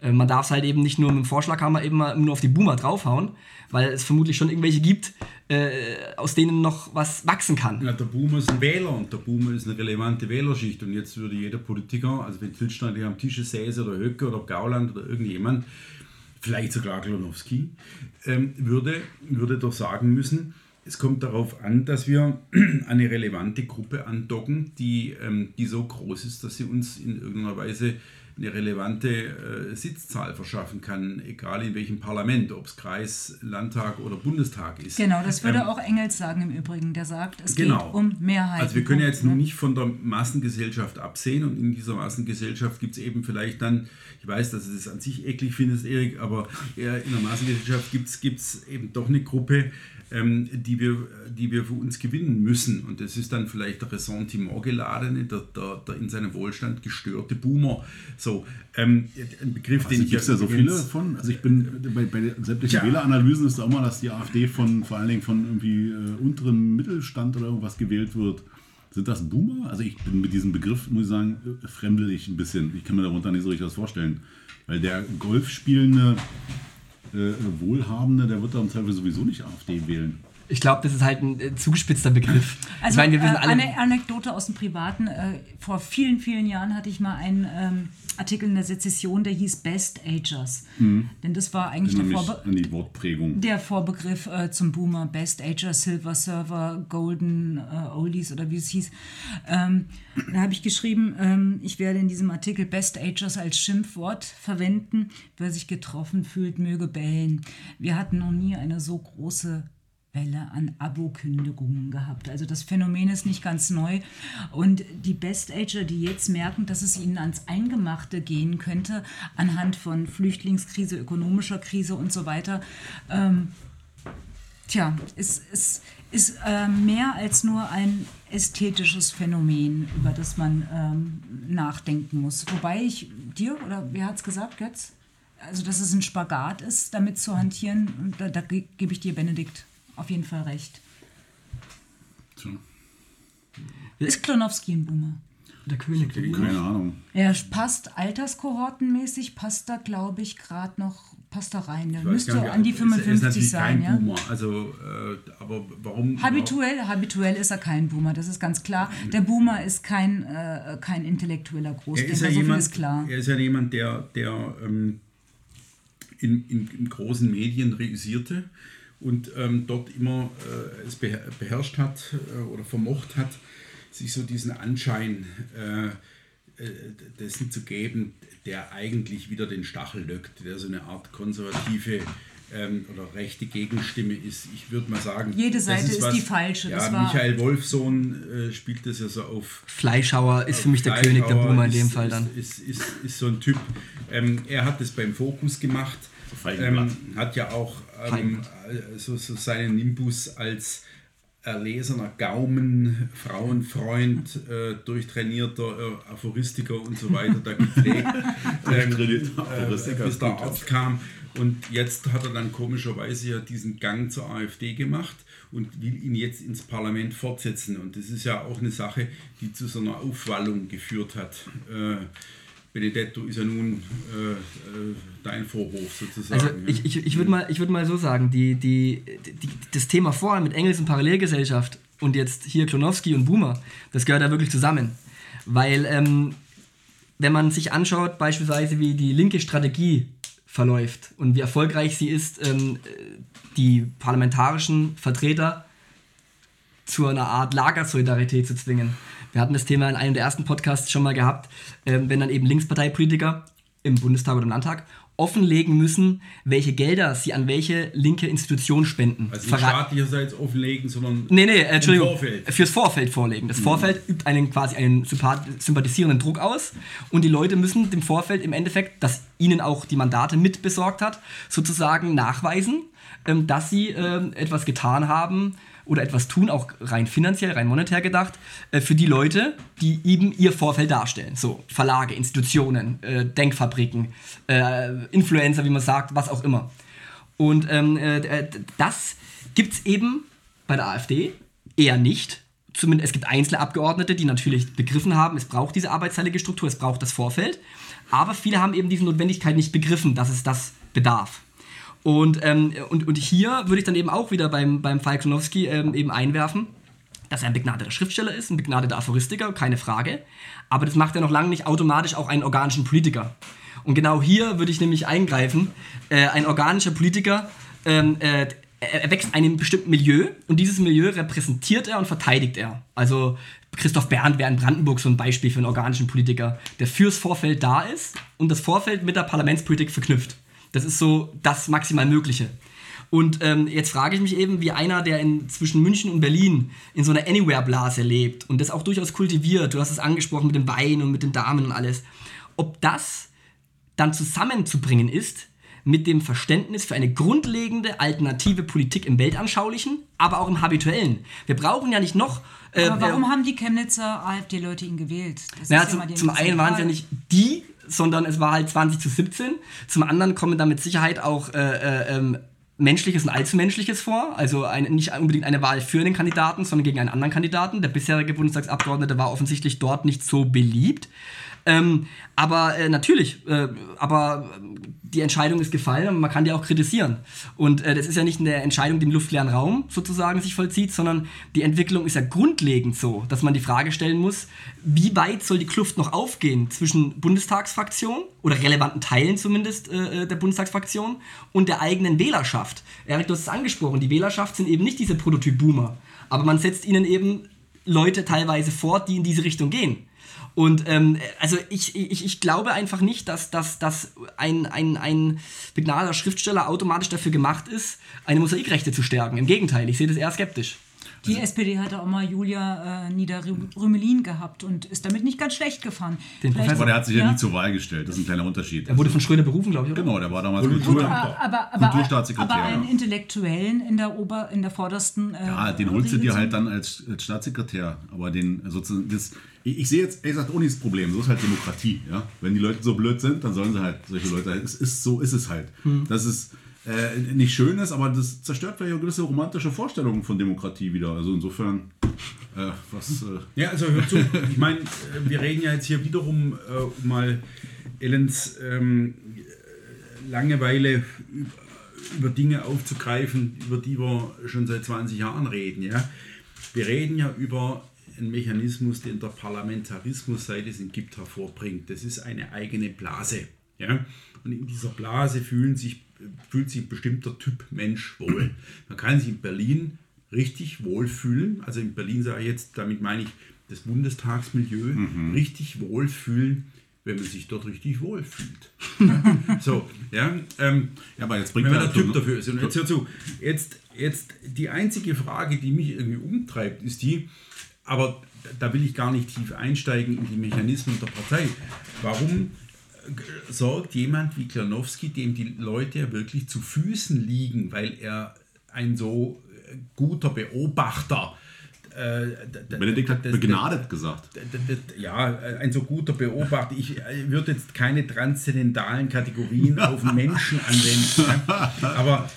Äh, man darf es halt eben nicht nur mit dem Vorschlaghammer eben mal nur auf die Boomer draufhauen, weil es vermutlich schon irgendwelche gibt, äh, aus denen noch was wachsen kann. Ja, der Boomer ist ein Wähler und der Boomer ist eine relevante Wählerschicht. Und jetzt würde jeder Politiker, also wenn Wildstein am Tisch säße oder Höcke oder Gauland oder irgendjemand, vielleicht sogar Klonowski, ähm, würde, würde doch sagen müssen, es kommt darauf an, dass wir eine relevante Gruppe andocken, die, ähm, die so groß ist, dass sie uns in irgendeiner Weise eine relevante äh, Sitzzahl verschaffen kann, egal in welchem Parlament, ob es Kreis, Landtag oder Bundestag ist. Genau, das würde ähm, auch Engels sagen im Übrigen, der sagt, es genau. geht um Mehrheit. Also wir können ja jetzt ne? nicht von der Massengesellschaft absehen und in dieser Massengesellschaft gibt es eben vielleicht dann, ich weiß, dass du das an sich eklig findest, Erik, aber in der Massengesellschaft gibt es eben doch eine Gruppe, ähm, die, wir, die wir für uns gewinnen müssen. Und das ist dann vielleicht der Ressentiment geladene, der, der, der in seinem Wohlstand gestörte Boomer. So, ähm, ein Begriff, also, den ich. Gibt es ja so viele von? Also ich bin bei, bei sämtlichen ja. Wähleranalysen ist auch mal, dass die AfD von vor allen Dingen von irgendwie äh, unteren Mittelstand oder irgendwas gewählt wird. Sind das Boomer? Also ich bin mit diesem Begriff, muss ich sagen, äh, fremdel ich ein bisschen. Ich kann mir darunter nicht so richtig was vorstellen. Weil der Golfspielende äh, Wohlhabende, der wird da im Zweifel sowieso nicht AfD wählen. Ich glaube, das ist halt ein äh, zugespitzter Begriff. Also ich meine, wir äh, eine Anekdote aus dem Privaten. Äh, vor vielen, vielen Jahren hatte ich mal einen ähm, Artikel in der Sezession, der hieß Best Agers. Mhm. Denn das war eigentlich der, Vorbe die Wortprägung. der Vorbegriff äh, zum Boomer. Best Agers, Silver Server, Golden äh, Oldies oder wie es hieß. Ähm, da habe ich geschrieben, ähm, ich werde in diesem Artikel Best Agers als Schimpfwort verwenden. Wer sich getroffen fühlt, möge bellen. Wir hatten noch nie eine so große Welle an Abo-Kündigungen gehabt. Also das Phänomen ist nicht ganz neu. Und die Best-Ager, die jetzt merken, dass es ihnen ans Eingemachte gehen könnte, anhand von Flüchtlingskrise, ökonomischer Krise und so weiter, ähm, tja, ist, ist, ist äh, mehr als nur ein ästhetisches Phänomen, über das man ähm, nachdenken muss. Wobei ich dir, oder wer hat es gesagt, Götz? Also, dass es ein Spagat ist, damit zu hantieren, da, da gebe ich dir, Benedikt, auf jeden Fall recht. So. Ist Klonowski ein Boomer? Der König. Der Keine Ahnung. Er passt alterskohortenmäßig, passt da, glaube ich, gerade noch passt da rein. Der müsste nicht, an die 55 ist sein. Kein ja? Boomer. Also, äh, aber warum? Habituell, habituell ist er kein Boomer, das ist ganz klar. Der Boomer ist kein, äh, kein intellektueller Großdenker, ja so viel ist klar. Er ist ja jemand, der, der ähm, in, in, in großen Medien reüssierte und ähm, dort immer äh, es beherrscht hat äh, oder vermocht hat, sich so diesen Anschein äh, äh, dessen zu geben, der eigentlich wieder den Stachel löckt, der so eine Art konservative ähm, oder rechte Gegenstimme ist. Ich würde mal sagen, jede Seite ist, was, die falsche. Ja, Michael Wolfsohn äh, spielt das ja so auf. Fleischhauer ist für mich der König der Boomer in dem Fall dann. Ist, ist, ist, ist so ein Typ. Ähm, er hat das beim Fokus gemacht. Ähm, hat ja auch ähm, so, so seinen Nimbus als erlesener Gaumen, Frauenfreund, äh, durchtrainierter äh, Aphoristiker und so weiter da gepflegt, ähm, äh, bis der Arzt kam. Und jetzt hat er dann komischerweise ja diesen Gang zur AfD gemacht und will ihn jetzt ins Parlament fortsetzen. Und das ist ja auch eine Sache, die zu so einer Aufwallung geführt hat. Äh, Benedetto ist ja nun äh, äh, dein Vorwurf sozusagen. Also ich, ich, ich würde mal, würd mal so sagen, die, die, die, das Thema vorher mit Engels und Parallelgesellschaft und jetzt hier Klonowski und Boomer, das gehört da wirklich zusammen. Weil ähm, wenn man sich anschaut, beispielsweise wie die linke Strategie verläuft und wie erfolgreich sie ist, ähm, die parlamentarischen Vertreter zu einer Art Lagersolidarität zu zwingen wir hatten das Thema in einem der ersten Podcasts schon mal gehabt, äh, wenn dann eben Linksparteipolitiker im Bundestag oder im Landtag offenlegen müssen, welche Gelder sie an welche linke Institution spenden. Also nicht staatlicherseits offenlegen, sondern nee, nee, Entschuldigung, Vorfeld. fürs Vorfeld vorlegen. Das mhm. Vorfeld übt einen quasi einen sympathisierenden Druck aus und die Leute müssen dem Vorfeld im Endeffekt, das ihnen auch die Mandate mit besorgt hat, sozusagen nachweisen, ähm, dass sie ähm, etwas getan haben, oder etwas tun, auch rein finanziell, rein monetär gedacht, äh, für die Leute, die eben ihr Vorfeld darstellen. So Verlage, Institutionen, äh, Denkfabriken, äh, Influencer, wie man sagt, was auch immer. Und ähm, äh, äh, das gibt es eben bei der AfD eher nicht. Zumindest es gibt einzelne Abgeordnete, die natürlich begriffen haben, es braucht diese arbeitsteilige Struktur, es braucht das Vorfeld. Aber viele haben eben diese Notwendigkeit nicht begriffen, dass es das bedarf. Und, ähm, und, und hier würde ich dann eben auch wieder beim, beim Falk Klonowski ähm, eben einwerfen, dass er ein begnadeter Schriftsteller ist, ein begnadeter Aphoristiker, keine Frage. Aber das macht er noch lange nicht automatisch auch einen organischen Politiker. Und genau hier würde ich nämlich eingreifen. Äh, ein organischer Politiker, ähm, äh, er wächst in einem bestimmten Milieu und dieses Milieu repräsentiert er und verteidigt er. Also Christoph Berndt wäre in Brandenburg so ein Beispiel für einen organischen Politiker, der fürs Vorfeld da ist und das Vorfeld mit der Parlamentspolitik verknüpft. Das ist so das maximal Mögliche. Und ähm, jetzt frage ich mich eben, wie einer, der in, zwischen München und Berlin in so einer Anywhere-Blase lebt und das auch durchaus kultiviert, du hast es angesprochen mit den Beinen und mit den Damen und alles, ob das dann zusammenzubringen ist mit dem Verständnis für eine grundlegende alternative Politik im Weltanschaulichen, aber auch im Habituellen. Wir brauchen ja nicht noch. Äh, aber warum äh, haben die Chemnitzer AfD-Leute ihn gewählt? Das ja, zum, zum einen waren es ja nicht die sondern es war halt 20 zu 17. Zum anderen kommen da mit Sicherheit auch äh, äh, ähm, Menschliches und Allzumenschliches vor. Also ein, nicht unbedingt eine Wahl für den Kandidaten, sondern gegen einen anderen Kandidaten. Der bisherige Bundestagsabgeordnete war offensichtlich dort nicht so beliebt. Ähm, aber äh, natürlich, äh, aber die Entscheidung ist gefallen und man kann die auch kritisieren. Und äh, das ist ja nicht eine Entscheidung, die im luftleeren Raum sozusagen sich vollzieht, sondern die Entwicklung ist ja grundlegend so, dass man die Frage stellen muss, wie weit soll die Kluft noch aufgehen zwischen Bundestagsfraktion oder relevanten Teilen zumindest äh, äh, der Bundestagsfraktion und der eigenen Wählerschaft. Erik, du hast es angesprochen, die Wählerschaft sind eben nicht diese Prototyp-Boomer, aber man setzt ihnen eben Leute teilweise vor, die in diese Richtung gehen. Und ähm, also ich, ich, ich glaube einfach nicht, dass, dass, dass ein, ein, ein begnadeter Schriftsteller automatisch dafür gemacht ist, eine Mosaikrechte zu stärken. Im Gegenteil, ich sehe das eher skeptisch. Die also, SPD hatte auch mal Julia äh, Niederrümelin gehabt und ist damit nicht ganz schlecht gefahren. Den aber der hat sich ja, ja, nie zur Wahl gestellt. Das ist ein kleiner Unterschied. Er wurde von Schröder berufen, glaube ich, oder? Genau, der war damals Kultur, aber, aber, aber, Kulturstaatssekretär. Aber einen Intellektuellen in der Ober, in der vordersten. Äh, ja, den holst du dir halt dann als, als Staatssekretär. Aber den sozusagen das, ich, ich sehe jetzt, ehrlich gesagt, Uni das Problem. So ist halt Demokratie. Ja? Wenn die Leute so blöd sind, dann sollen sie halt solche Leute. Es ist so ist es halt. Hm. Das ist äh, nicht schön ist, aber das zerstört vielleicht auch gewisse romantische Vorstellungen von Demokratie wieder. Also insofern, äh, was. Äh ja, also hör zu, ich meine, äh, wir reden ja jetzt hier wiederum äh, mal Ellens ähm, Langeweile über Dinge aufzugreifen, über die wir schon seit 20 Jahren reden. Ja? Wir reden ja über einen Mechanismus, den der Parlamentarismus, seit es ihn gibt, hervorbringt. Das ist eine eigene Blase. Ja? Und in dieser Blase fühlen sich fühlt sich ein bestimmter Typ Mensch wohl. Man kann sich in Berlin richtig wohlfühlen. Also in Berlin sage ich jetzt, damit meine ich das Bundestagsmilieu, mhm. richtig wohlfühlen, wenn man sich dort richtig wohlfühlt. so, ja, ähm, ja, aber jetzt bringt wenn man der Typ dafür ist. Und jetzt hör zu, jetzt, jetzt die einzige Frage, die mich irgendwie umtreibt, ist die, aber da will ich gar nicht tief einsteigen in die Mechanismen der Partei. Warum sorgt jemand wie Klanowski, dem die Leute ja wirklich zu Füßen liegen, weil er ein so äh, guter Beobachter äh, Benedikt hat das, begnadet gesagt. Ja, ein so guter Beobachter. Ich äh, würde jetzt keine transzendentalen Kategorien auf Menschen anwenden. Aber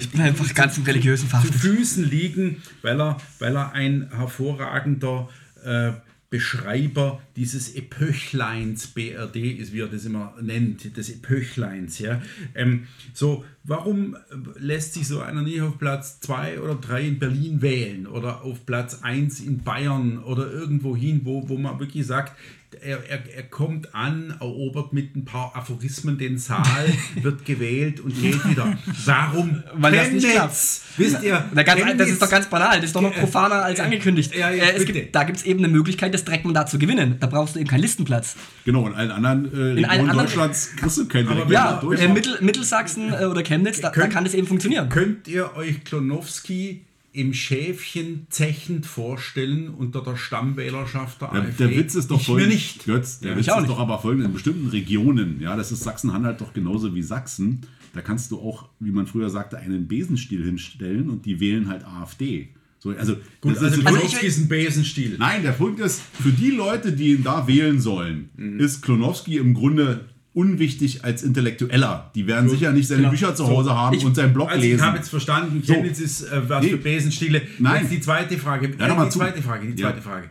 ich bin einfach ganz im religiösen Fach. Zu Füßen liegen, weil er, weil er ein hervorragender äh, Beschreiber dieses Epöchleins, BRD ist, wie er das immer nennt, des Epöchleins. Ja? Ähm, so, warum lässt sich so einer nicht auf Platz 2 oder 3 in Berlin wählen oder auf Platz 1 in Bayern oder irgendwo hin, wo, wo man wirklich sagt, er, er, er kommt an, erobert mit ein paar Aphorismen den Saal, wird gewählt und geht wieder. Warum Weil das nicht Chemnitz? Wisst ihr, Na, ganz, das Chemnitz- ist doch ganz banal, das ist doch noch profaner als äh, angekündigt. ja, ja, äh, es bitte. gibt, da gibt es eben eine Möglichkeit, das Direktmandat zu gewinnen. Da brauchst du eben keinen Listenplatz. Genau, in allen anderen äh, Regionen allen anderen- Deutschlands kriegst du keinen Aber direkten Ja, durch. äh, Mittel, Mittelsachsen äh, oder Chemnitz, da, da Könnt- kann das eben funktionieren. Könnt ihr euch Klonowski im Schäfchen zechend vorstellen unter der Stammwählerschaft der AfD? der Witz ist doch ich folgend- nicht. Götz, der Ja, Witz ist nicht. doch aber folgend, in bestimmten Regionen, ja, das ist Sachsen-Anhalt doch genauso wie Sachsen, da kannst du auch, wie man früher sagte, einen Besenstiel hinstellen und die wählen halt AfD. So, also, Gut, das also ist, Klonowski ist ein Besenstiel. Nein, der Punkt ist, für die Leute, die ihn da wählen sollen, Mhm. ist Klonowski im Grunde unwichtig als Intellektueller. Die werden sicher nicht seine genau. Bücher zu Hause haben Ich- und seinen Blog Also ich lesen. habe jetzt verstanden, So. Chemnitz ist äh, was Nee. für Besenstiele. Nein. Jetzt die zweite Frage. Ja, äh, die zu. zweite Frage, die Ja. zweite Frage.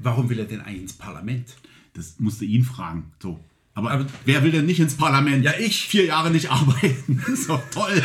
Warum will er denn eigentlich ins Parlament? Das musste ihn fragen. So. Aber, Aber- wer will denn nicht ins Parlament? Ja, ich. Vier Jahre nicht arbeiten. Das ist doch toll.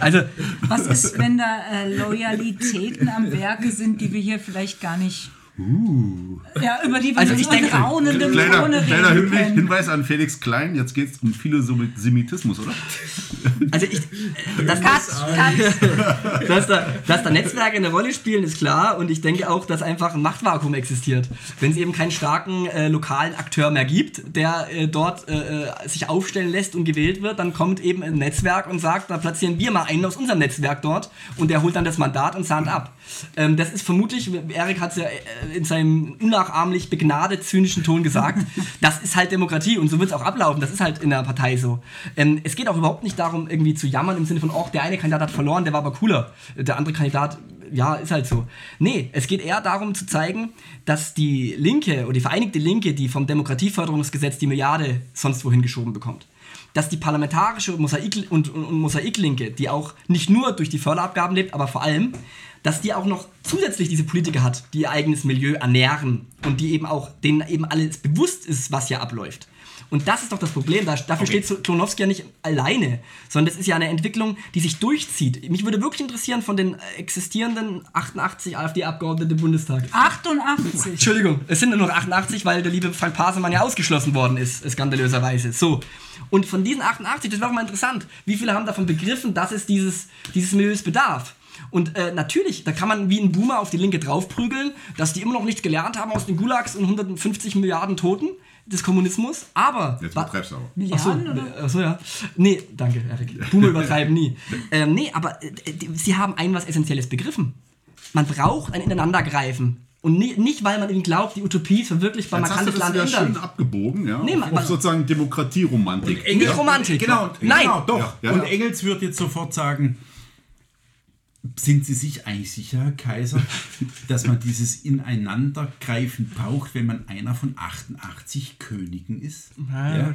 Also, Was ist, wenn da äh, Loyalitäten am Werke sind, die wir hier vielleicht gar nicht. Ja, über die wir Also ich denke- raunendem Kleiner, kleiner reden Hinweis, können. Hinweis an Felix Klein. Jetzt geht es um Philosemitismus, oder? also ich, äh, das, Cut, cut. dass, da, dass da Netzwerke eine Rolle spielen, ist klar. Und ich denke auch, dass einfach ein Machtvakuum existiert. Wenn es eben keinen starken äh, lokalen Akteur mehr gibt, der äh, dort äh, äh, sich aufstellen lässt und gewählt wird, dann kommt eben ein Netzwerk und sagt, da platzieren wir mal einen aus unserem Netzwerk dort und der holt dann das Mandat und sahnt ab. Ähm, das ist vermutlich, Erik hat es ja äh, in seinem unnachahmlich begnadet zynischen Ton gesagt, das ist halt Demokratie und so wird es auch ablaufen. Das ist halt in der Partei so. Ähm, es geht auch überhaupt nicht darum, irgendwie zu jammern im Sinne von, oh, der eine Kandidat hat verloren, der war aber cooler. Der andere Kandidat, ja, ist halt so. Nee, es geht eher darum zu zeigen, dass die Linke oder die Vereinigte Linke, die vom Demokratieförderungsgesetz die Milliarde sonst wohin geschoben bekommt, dass die parlamentarische Mosaik und, und, und Mosaiklinke, die auch nicht nur durch die Förderabgaben lebt, aber vor allem, dass die auch noch zusätzlich diese Politiker hat, die ihr eigenes Milieu ernähren und die eben auch, denen eben alles bewusst ist, was hier abläuft. Und das ist doch das Problem. Da, dafür steht so- Klonowski ja nicht alleine, sondern das ist ja eine Entwicklung, die sich durchzieht. Mich würde wirklich interessieren von den existierenden 88 AfD-Abgeordneten im Bundestag. 88. Entschuldigung, es sind nur noch 88, weil der liebe Frank Pasemann ja ausgeschlossen worden ist, skandalöserweise. So. Und von diesen 88, das wäre auch mal interessant, wie viele haben davon begriffen, dass es dieses, dieses Milieus bedarf? Und äh, natürlich, da kann man wie ein Boomer auf die Linke draufprügeln, dass die immer noch nichts gelernt haben aus den Gulags und 150 Milliarden Toten des Kommunismus. Aber. Jetzt betreibst du aber. Achso, Milliarden oder? achso, ja. Nee, danke, Erik. Boomer übertreiben nie. Ähm, nee, aber äh, sie haben ein was Essentielles begriffen. Man braucht ein Ineinandergreifen. Und nie, nicht, weil man eben glaubt, die Utopie ist verwirklichbar, man kann das das Land schön ändern. abgebogen, ja? Nee, man- auf sozusagen Demokratieromantik. Nicht Romantik. Genau, Nein. genau doch. Ja, ja, und ja. Engels wird jetzt sofort sagen, sind Sie sich eigentlich sicher, Herr Kaiser, dass man dieses Ineinandergreifen braucht, wenn man einer von 88 Königen ist? Ja.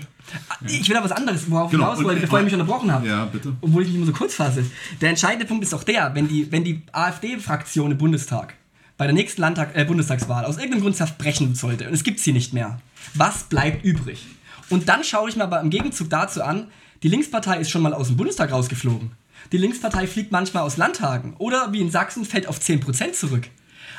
Ich will aber was anderes, worauf ich Genau, hinaus bevor ich mich unterbrochen habe. Ja, bitte. Obwohl ich mich immer so kurz fasse. Der entscheidende Punkt ist doch der, wenn die, wenn die AfD-Fraktion im Bundestag bei der nächsten Landtag, äh, Bundestagswahl aus irgendeinem Grund zerbrechen sollte und es gibt sie nicht mehr, was bleibt übrig? Und dann schaue ich mir aber im Gegenzug dazu an, die Linkspartei ist schon mal aus dem Bundestag rausgeflogen. Die Linkspartei fliegt manchmal aus Landtagen oder wie in Sachsen fällt auf 10% zurück.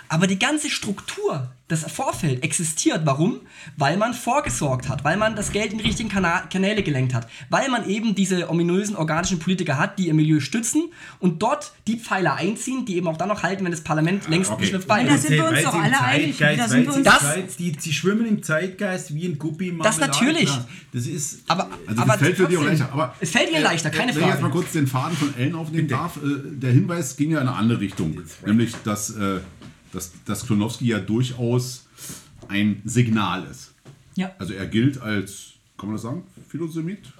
Aber die ganze Struktur, das Vorfeld existiert. Warum? Weil man vorgesorgt hat, weil man das Geld in die richtigen Kana Kanäle gelenkt hat, weil man eben diese ominösen organischen Politiker hat, die ihr Milieu stützen und dort die Pfeiler einziehen, die eben auch dann noch halten, wenn das Parlament längst okay. nicht mehr frei Da ist. sind wir uns doch alle einig. Da sind wir sie uns Das- Zeit- die, die schwimmen im Zeitgeist wie ein Guppi. Das natürlich. Das ist. Aber, Also aber fällt für auch leichter. Aber es fällt ihnen leichter, keine Wenn ich jetzt mal Frage. kurz den Faden von Ellen aufnehmen darf, äh, der Hinweis ging ja in eine andere Richtung. Nämlich, dass, äh, dass, dass Klonowski ja durchaus ein Signal ist. Ja. Also er gilt als, kann man das sagen, Philosemit?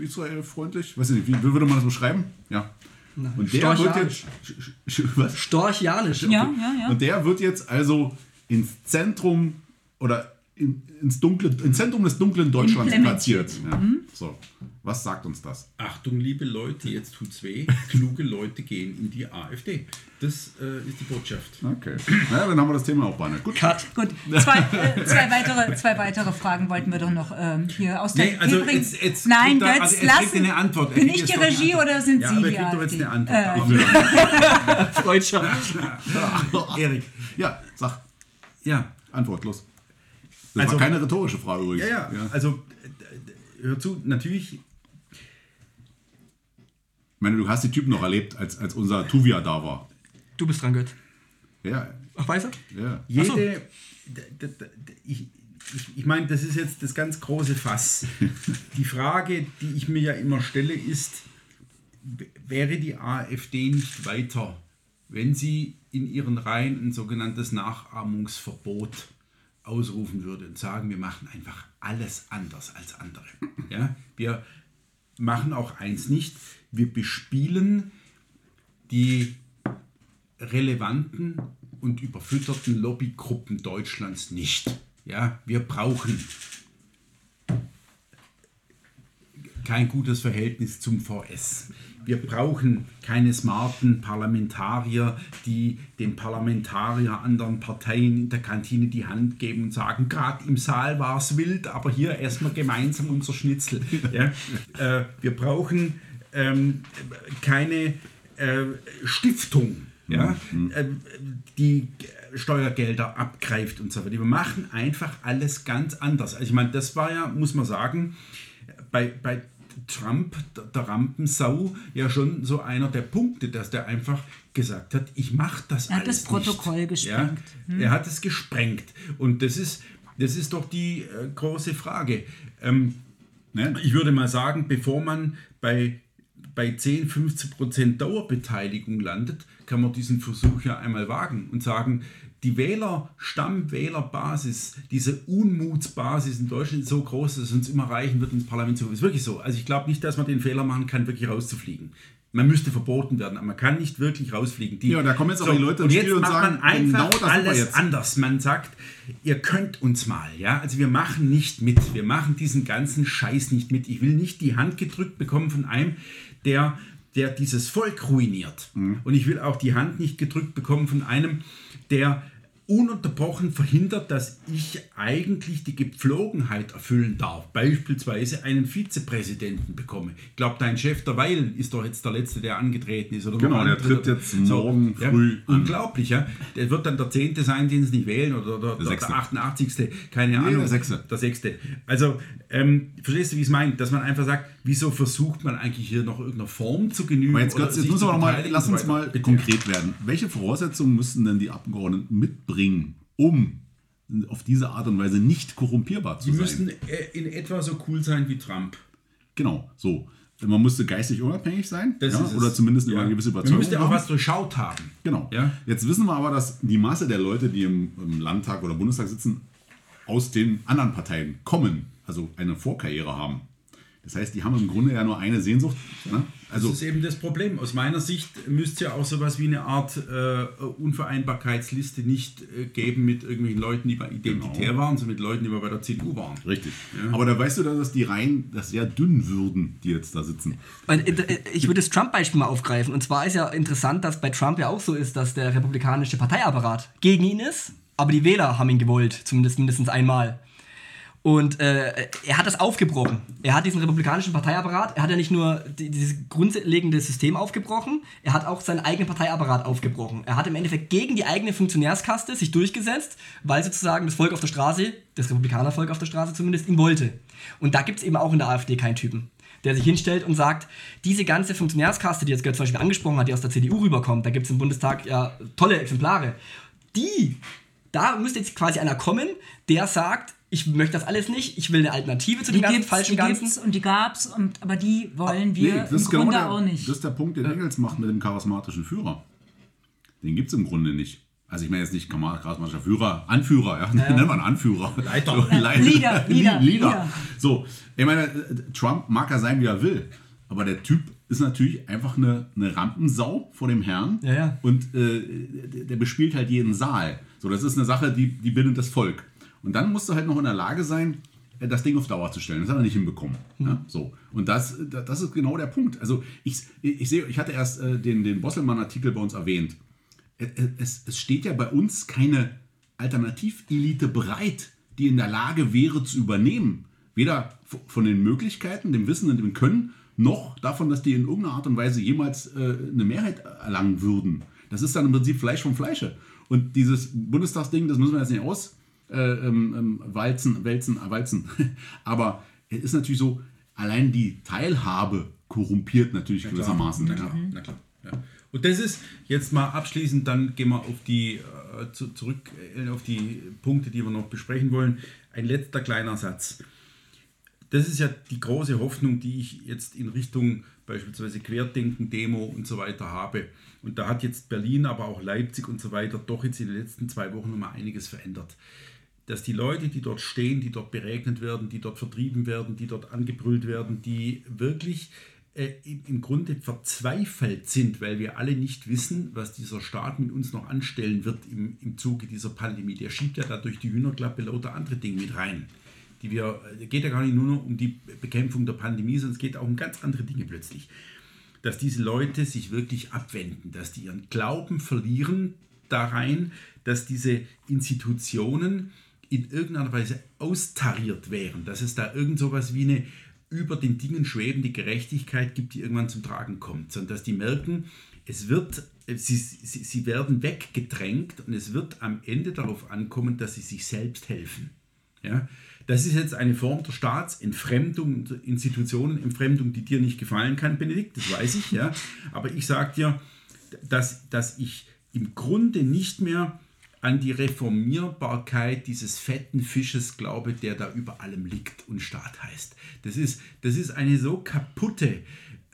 Äh, Israel-freundlich? Weiß ich nicht, wie, würde man das beschreiben? Ja. Und der wird jetzt. Was? Storchianisch. Ja, ja, ja. Und der wird jetzt also ins Zentrum oder in, ins dunkle, ins Zentrum des dunklen Deutschlands platziert. Ja. So, was sagt uns das? Achtung, liebe Leute, jetzt tut's weh. Kluge Leute gehen in die AfD. Das äh, ist die Botschaft. Okay. Naja, dann haben wir das Thema auch behandelt. Gut. Cut. Gut, zwei, äh, zwei, weitere, zwei weitere Fragen wollten wir doch noch ähm, hier aus der Nee, also jetzt- jetzt Nein, kriegt er- Götz, also kriegt lassen. eine Antwort. Er Bin ich jetzt die Regie Antwort. oder sind ja, Sie aber er die doch jetzt AfD? eine Antwort. Äh, Freudscher. Erik, Ja, sag, ja, Antwort, los. Das Also- war keine rhetorische Frage übrigens. Ja, ja, also äh, hör zu, natürlich, Ich meine, du hast die Typen noch erlebt, als, als unser Tuvia da war. Du bist dran, Götz. Ja, Ach, weißt du? ja. jede, so. d- d- d- ich, ich, ich meine, das ist jetzt das ganz große Fass. Die Frage, die ich mir ja immer stelle, ist, wäre die AfD nicht weiter, wenn sie in ihren Reihen ein sogenanntes Nachahmungsverbot ausrufen würde und sagen, wir machen einfach alles anders als andere. Ja? Wir machen auch eins nicht, wir bespielen die relevanten und überfütterten Lobbygruppen Deutschlands nicht. Ja, wir brauchen kein gutes Verhältnis zum VS. Wir brauchen keine smarten Parlamentarier, die den Parlamentarier anderen Parteien in der Kantine die Hand geben und sagen, gerade im Saal war es wild, aber hier erstmal gemeinsam unser Schnitzel. Ja? Äh, wir brauchen ähm, keine äh, Stiftung, ja? äh, die Steuergelder abgreift und so weiter. Wir machen einfach alles ganz anders. Also ich meine, das war ja, muss man sagen, bei, bei Trump, der, Rampensau, ja schon so einer der Punkte, dass der einfach gesagt hat, ich mache das Er hat alles das Protokoll nicht. gesprengt. Ja? Er hat es gesprengt. Und das ist, das ist doch die äh, große Frage. Ähm, Ne? ich würde mal sagen, bevor man bei, bei 10, 15 Prozent Dauerbeteiligung landet, kann man diesen Versuch ja einmal wagen und sagen, die Wähler, Stammwählerbasis, diese Unmutsbasis in Deutschland ist so groß, dass es uns immer reichen wird, ins Parlament zu kommen. Ist wirklich so. Also ich glaube nicht, dass man den Fehler machen kann, wirklich rauszufliegen. Man müsste verboten werden, aber man kann nicht wirklich rausfliegen. Die, Ja, da kommen jetzt auch die Leute und jetzt Spiel und macht sagen, man einfach genau machen wir alles anders. Man sagt, ihr könnt uns mal, ja. Also wir machen nicht mit. Wir machen diesen ganzen Scheiß nicht mit. Ich will nicht die Hand gedrückt bekommen von einem, der, der dieses Volk ruiniert. Mhm. Und ich will auch die Hand nicht gedrückt bekommen von einem, der ununterbrochen verhindert, dass ich eigentlich die Gepflogenheit erfüllen darf. Beispielsweise einen Vizepräsidenten bekomme. Ich glaube, dein Chef der Weil ist doch jetzt der Letzte, der angetreten ist. Oder Genau, der tritt jetzt morgen früh an. Unglaublich, ja. Der wird dann der Zehnte sein, den sie nicht wählen, oder der, der, der 88. Keine Ahnung. der Sechste. Der Sechste. Also, ähm, verstehst du, wie ich es meine? Dass man einfach sagt, wieso versucht man eigentlich hier noch irgendeiner Form zu genügen? Aber jetzt, jetzt sich müssen wir noch mal, lass uns so mal Bitte. konkret werden. Welche Voraussetzungen müssten denn die Abgeordneten mitbringen, um auf diese Art und Weise nicht korrumpierbar zu Die sein? müssten äh, in etwa so cool sein wie Trump. Genau, so. Man musste geistig unabhängig sein Das ja, oder zumindest Ja. eine gewisse Man Überzeugung müsste auch haben. was durchschaut haben. Genau. Ja. Jetzt wissen wir aber, dass die Masse der Leute, die im, im Landtag oder Bundestag sitzen, aus den anderen Parteien kommen, also eine Vorkarriere haben. Das heißt, die haben im Grunde ja nur eine Sehnsucht. Ne? Also das ist eben das Problem. Aus meiner Sicht müsste ja auch sowas wie eine Art äh, Unvereinbarkeitsliste nicht äh, geben mit irgendwelchen Leuten, die bei Identitär Genau. waren, sondern mit Leuten, die bei der CDU waren. richtig. Aber da weißt du, dass die Reihen das sehr dünn würden, die jetzt da sitzen. Und, äh, Ich würde das Trump-Beispiel mal aufgreifen. Und zwar ist ja interessant, dass bei Trump ja auch so ist, dass der republikanische Parteiapparat gegen ihn ist, aber die Wähler haben ihn gewollt, zumindest mindestens einmal. Und äh, er hat das aufgebrochen. Er hat diesen republikanischen Parteiapparat, er hat ja nicht nur die, dieses grundlegende System aufgebrochen, er hat auch seinen eigenen Parteiapparat aufgebrochen. Er hat im Endeffekt gegen die eigene Funktionärskaste sich durchgesetzt, weil sozusagen das Volk auf der Straße, das Republikanervolk auf der Straße zumindest, ihn wollte. Und da gibt es eben auch in der AfD keinen Typen der sich hinstellt und sagt, diese ganze Funktionärskaste, die jetzt Götz zum Beispiel angesprochen hat, die aus der CDU rüberkommt, da gibt es im Bundestag ja tolle Exemplare, die, da müsste jetzt quasi einer kommen, der sagt, ich möchte das alles nicht, ich will eine Alternative zu Die den ganzen gibt's, falschen die Ganzen. gibt's und die gab's, und, aber die wollen wir Nee, das im ist genau Grunde der, auch nicht. Das ist der Punkt, den Engels macht mit dem charismatischen Führer. Den gibt es im Grunde nicht. Also ich meine jetzt nicht charismatischer Führer, Anführer, ja, ja. nennt man Anführer. Leiter. So, Leiter. Leader, Leader, Leader. Leader. So, ich meine, äh, Trump mag er sein, wie er will, aber der Typ ist natürlich einfach eine, eine Rampensau vor dem Herrn Ja, ja. und äh, der bespielt halt jeden Saal. So, das ist eine Sache, die, die bindet das Volk. Und dann musst du halt noch in der Lage sein, äh, das Ding auf Dauer zu stellen. Das hat er nicht hinbekommen. Ja, so. Und das, das ist genau der Punkt. Also ich, ich sehe, ich hatte erst äh, den, den Bosselmann-Artikel bei uns erwähnt. Äh, Es, es steht ja bei uns keine Alternativelite bereit, die in der Lage wäre zu übernehmen. Weder von den Möglichkeiten, dem Wissen und dem Können, noch davon, dass die in irgendeiner Art und Weise jemals äh, eine Mehrheit erlangen würden. Das ist dann im Prinzip Fleisch vom Fleische. Und dieses Bundestagsding, das müssen wir jetzt nicht aus, äh, ähm, ähm, walzen, wälzen, äh, walzen. Aber es ist natürlich so, allein die Teilhabe korrumpiert natürlich gewissermaßen. Na klar, na klar. Ja. Und das ist jetzt mal abschließend, dann gehen wir auf die, äh, zu, zurück äh, auf die Punkte, die wir noch besprechen wollen. Ein letzter kleiner Satz. Das ist ja die große Hoffnung, die ich jetzt in Richtung beispielsweise Querdenken, Demo und so weiter habe. Und da hat jetzt Berlin, aber auch Leipzig und so weiter doch jetzt in den letzten zwei Wochen nochmal einiges verändert. Dass die Leute, die dort stehen, die dort beregnet werden, die dort vertrieben werden, die dort angebrüllt werden, die wirklich äh, im Grunde verzweifelt sind, weil wir alle nicht wissen, was dieser Staat mit uns noch anstellen wird im, im Zuge dieser Pandemie. Der schiebt ja da durch die Hühnerklappe lauter andere Dinge mit rein. Die wir, es geht ja gar nicht nur um die Bekämpfung der Pandemie, sondern es geht auch um ganz andere Dinge plötzlich. Dass diese Leute sich wirklich abwenden, dass die ihren Glauben verlieren da rein, dass diese Institutionen in irgendeiner Weise austariert wären, dass es da irgend sowas wie eine über den Dingen schwebende Gerechtigkeit gibt, die irgendwann zum Tragen kommt, sondern dass die merken, es wird, sie, sie, sie werden weggedrängt und es wird am Ende darauf ankommen, dass sie sich selbst helfen. Ja? Das ist jetzt eine Form der Staatsentfremdung, Institutionenentfremdung, die dir nicht gefallen kann, Benedikt, das weiß ich, ja. Aber ich sage dir, dass, dass ich im Grunde nicht mehr an die Reformierbarkeit dieses fetten Fisches glaube, der da über allem liegt und Staat heißt. Das ist, das ist eine so kaputte,